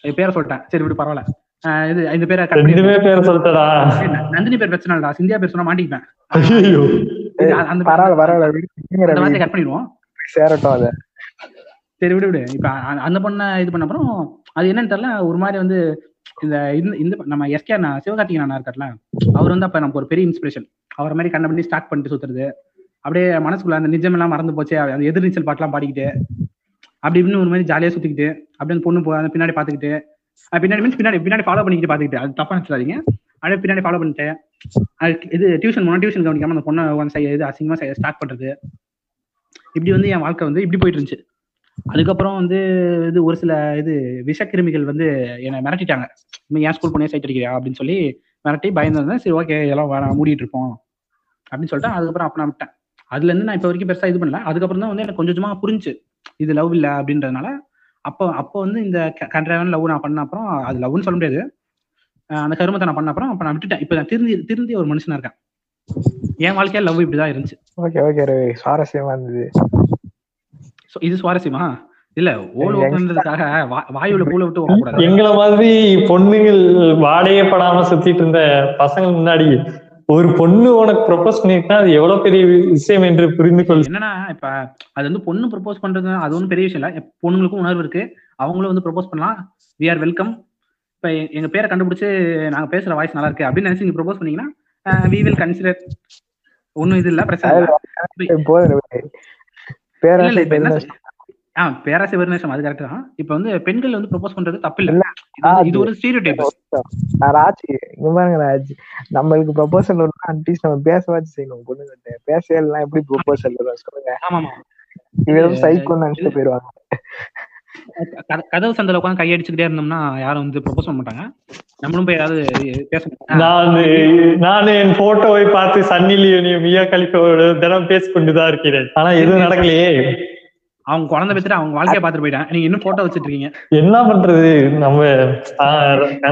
என் பேரை சொல்லிட்டேன். சரி விடு பரவாயில்ல. இது இந்த பேரை.
ரெண்டுமே பேர் சொல்லிட்டடா.
நந்தினி பேர் பிரச்சனை இல்லடா. சிந்தியா பேர் சொன்னா மாட்டிப்பேன் அந்த-
பரவாயில்ல பரவாயில்ல.
கட் பண்ணிடுவோம்.
சேரட்டும் அத.
சரி விடு விடு. இப்ப அந்த பொண்ணை இது பண்ண அப்புறம் அது என்னன்னு தெரியல. ஒரு மாதிரி வந்து இந்த இந்த இந்த நம்ம எஸ்கே அண்ணா சிவகார்த்திகேயன் அண்ணா இருக்கார்ல அவர் வந்து அப்ப நமக்கு ஒரு பெரிய இன்ஸ்பிரேஷன் அவர் மாதிரி கண்ண பண்ணி ஸ்டார்ட் பண்ணிட்டு சுத்துறது. அப்படியே மனசுக்குள்ள அந்த நிஜம் எல்லாம் மறந்து போச்சு. அந்த எதிர்நீச்சல் பாட்டெல்லாம் பாடிக்கிட்டு அப்படி இப்படின்னு ஒரு மாதிரி ஜாலியா சுத்திக்கிட்டு அப்படியே அந்த பொண்ணு போ அந்த பின்னாடி பாத்துக்கிட்டு பின்னாடி மீன்ஸ் பின்னாடி பின்னாடி ஃபாலோ பண்ணிக்கிட்டு பாத்துக்கிட்டு. அது தப்பா நினைச்சிடாதீங்க. அப்படியே பின்னாடி ஃபாலோ பண்ணிட்டு அது இது டியூஷன் போனா டியூஷன் கவனிக்காம அந்த பொண்ணை செய்ய இது அசிங்கமா ஸ்டார்ட் பண்றது. இப்படி வந்து என் வாழ்க்கை வந்து இப்படி போயிட்டு இருந்துச்சு. அதுக்கப்புறம் வந்து இது ஒரு சில இது விஷக்கிருமிகள் வந்து என்னை மிரட்டிட்டாங்க. இனிமே ஏன் ஸ்கூல் போனே சைட் அடிக்கிறியா அப்படின்னு சொல்லி மிரட்டி பயந்துருந்தேன். சரி ஓகே எல்லாம் வேணாம் மூடிட்டு இருப்போம். அப்படின்னு சொல்லிட்டு அதுக்கப்புறம் அப்ப நான் விட்டேன். அதுல இருந்து நான் இப்ப வரைக்கும் பெருசா இது பண்ணல. அதுக்கப்புறம் தான் வந்து எனக்கு கொஞ்சம் கொஞ்சமா புரிஞ்சு இது லவ் இல்லை அப்படின்றதுனால அப்போ அப்போ வந்து இந்த கண்ட்ராவன் லவ் நான் பண்ண அப்புறம் அது லவ்னு சொல்ல முடியாது. அந்த கருமத்தை நான் பண்ண அப்புறம் அப்ப நான் விட்டுட்டேன். இப்ப நான் திருந்தி திருந்தி ஒரு மனுஷனா இருக்கேன். என் வாழ்க்கையா லவ் இப்படிதான் இருந்துச்சு.
Okay okay Ravi. சுவாரஸ்யமா இருந்தது.
இது சுவாரஸ்யமா? இல்ல ஓல் ஓட்டுன்றதுக்காக வாயுல பூல விட்டு ஓடக்கூடாது
எங்களை மாதிரி பொண்ணுகள் வாடையே படாம சுத்திட்டு இருந்த பசங்க முன்னாடி ஒரு பொண்ணு உனக்கு ப்ரொபோஸ் பண்ணிருக்கா அது எவ்வளவு பெரிய விஷயம் என்று புரிந்து கொள்
என்னன்னா இப்ப அது வந்து பொண்ணு ப்ரப்போஸ் பண்றது அது ஒன்றும் பெரிய விஷயம் இல்ல. பொண்ணுங்களுக்கும் உணர்வு இருக்கு. அவங்களும் வந்து ப்ரப்போஸ் பண்ணலாம். வி ஆர் வெல்கம் இப்ப எங்க பேரை கண்டுபிடிச்சு நாங்க பேசுற வாய்ஸ் நல்லா இருக்கு. அப்படின்னு நினைச்சு நீங்க ப்ரப்போஸ் பண்ணீங்கன்னா வி வில் கன்சிடர் ஒண்ணும் இது இல்ல பிரச்சனை இல்ல
போதும் ரவி
இல்ல,
பேராசை
பேராசை வெறுநேசம் அது கரெக்ட் தான். இப்போ வந்து பெண்கள் வந்து ப்ரொபோஸ் பண்றது தப்பு இல்ல இது ஒரு ஸ்டீரியோ டைப்
நான் ராஜ். இங்க பாருங்க ராஜ். நம்மளுக்கு ப்ரொபோசல் ஒண்ணு அட்லீஸ்ட் நம்ம பேசவாச்சு செய்யணும் பொண்ணுகிட்ட பேசலாம் எப்படி ப்ரொபோசல் சொல்லுங்க.
ஆமா ஆமா
இவரும் சைக்கோன்னு நினைச்சிட்டு போயிருவாங்க.
கத- கதவு சந்தில உட்காந்து கையடிச்சுக்கிட்டே இருந்தோம்னா யாரும் வந்து ப்ரொபோஸ் பண்ண மாட்டாங்க. நம்மளும் போய் ஏதாவது பேச
நான் நான் என் போட்டோவை பார்த்து சன்னி லியோனியும் மியா கலிஃபாவோட தினம் பேசிக் கொண்டுதான் இருக்கிறேன். ஆனா எதுவும் நடக்கலையே.
அவங்க குழந்தை பெற்றுட்டு அவங்க வாழ்க்கைய பார்த்துட்டு போயிட்டாங்க. நீங்க இன்னும் போட்டோ வச்சிட்டு இருக்கீங்க
என்ன பண்றது? நம்ம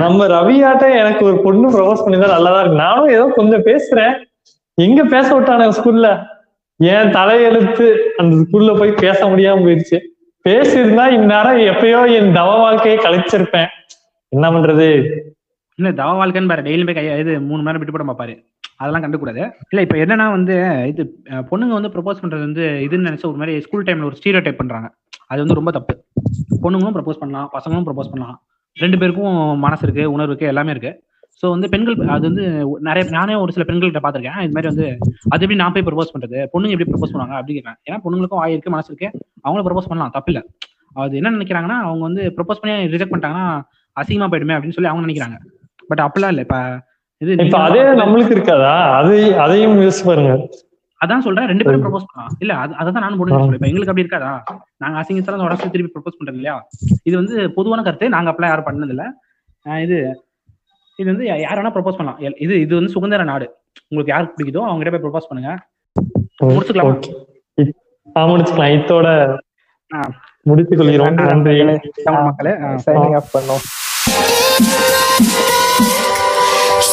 நம்ம ரவியாட்ட எனக்கு ஒரு பொண்ணு ப்ரொபோஸ் பண்ணிதான் நல்லாதான் இருக்கு. நானும் ஏதோ கொஞ்சம் பேசுறேன். எங்க பேச விட்டானு ஸ்கூல்ல என் தலையெழுத்து அந்த ஸ்கூல்ல போய் பேச முடியாம போயிடுச்சு பேசியிருந்தா இந்நேரம் எப்பயோ என் தவ வாழ்க்கையை கழிச்சிருப்பேன். என்ன பண்றது?
இல்ல தவ வாழ்க்கைன்னு பாரு டெய்லி போய் இது மூணு மணி நேரம் விட்டு போட பாப்பாரு அதெல்லாம் கண்டுக்கூடாது இல்ல இப்ப என்னன்னா வந்து இது பொண்ணுங்க வந்து ப்ரொபோஸ் பண்றது வந்து இதுன்னு நினைச்ச ஒரு மாதிரி ஸ்கூல் டைம்ல ஒரு ஸ்டீரியோ டைப் பண்றாங்க. அது வந்து ரொம்ப தப்பு. பொண்ணுங்களும் ப்ரப்போஸ் பண்ணலாம் பசங்களும் ப்ரப்போஸ் பண்ணலாம். ரெண்டு பேருக்கும் மனசு இருக்கு உணர்வு இருக்கு எல்லாமே இருக்கு. ஸோ வந்து பெண்கள் அது வந்து நிறைய நானே ஒரு சில பெண்கள்கிட்ட பார்த்திருக்கேன். இது மாதிரி வந்து அது எப்படி நான் போய் ப்ரப்போஸ் பண்றது? பொண்ணுங்க எப்படி ப்ரப்போஸ் பண்ணுவாங்க? அப்படி கேட்கறேன் ஏன்னா பொண்ணுங்களுக்கும் வாய் இருக்கு மனசு இருக்கு. அவங்களும் ப்ரப்போஸ் பண்ணலாம் தப்பு இல்ல. அது என்ன நினைக்கிறாங்கன்னா அவங்க வந்து ப்ரப்போஸ் பண்ணி ரிஜெக்ட் பண்ணிட்டாங்கன்னா அசிங்கமா போயிடுமே அப்படின்னு சொல்லி அவங்க நினைக்கிறாங்க. பட் அப்படிலாம் இல்ல. இப்ப இது
இப்ப அதே நம்மளுக்கு இருக்காதா? அது அதையும் யோசிச்சு பாருங்க.
அதான் சொல்றேன். ரெண்டு பேரும் ப்ரப்போஸ் பண்ணலாம் இல்ல அது அதான் நானும் பொண்ணு சொல்றேன். இப்ப எங்களுக்கு அப்படி இருக்காதா? நாங்க அசிங்கத்தெல்லாம் உடச்சு திருப்பி ப்ரப்போஸ் பண்றது இல்லையா? இது வந்து பொதுவான கருத்து. நாங்க அப்பெல்லாம் யாரும் பண்ணது இல்ல இது இது வந்து யார் வேணா ப்ரப்போஸ் பண்ணலாம். எல்- இது இது வந்து சுதந்திர நாடு. உங்களுக்கு யாருக்கு பிடிக்குதோ அவங்க கிட்ட போய் ப்ரப்போஸ் பண்ணுங்க. முடிச்சுக்கலாமா?
முடிச்சுக்கலாம். இத்தோட
ஆ.
முடித்துக் கொள்கிறோம் நன்றி.
மக்களே
சைனிங் ஆஃப் பண்ணோம்.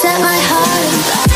Set my heart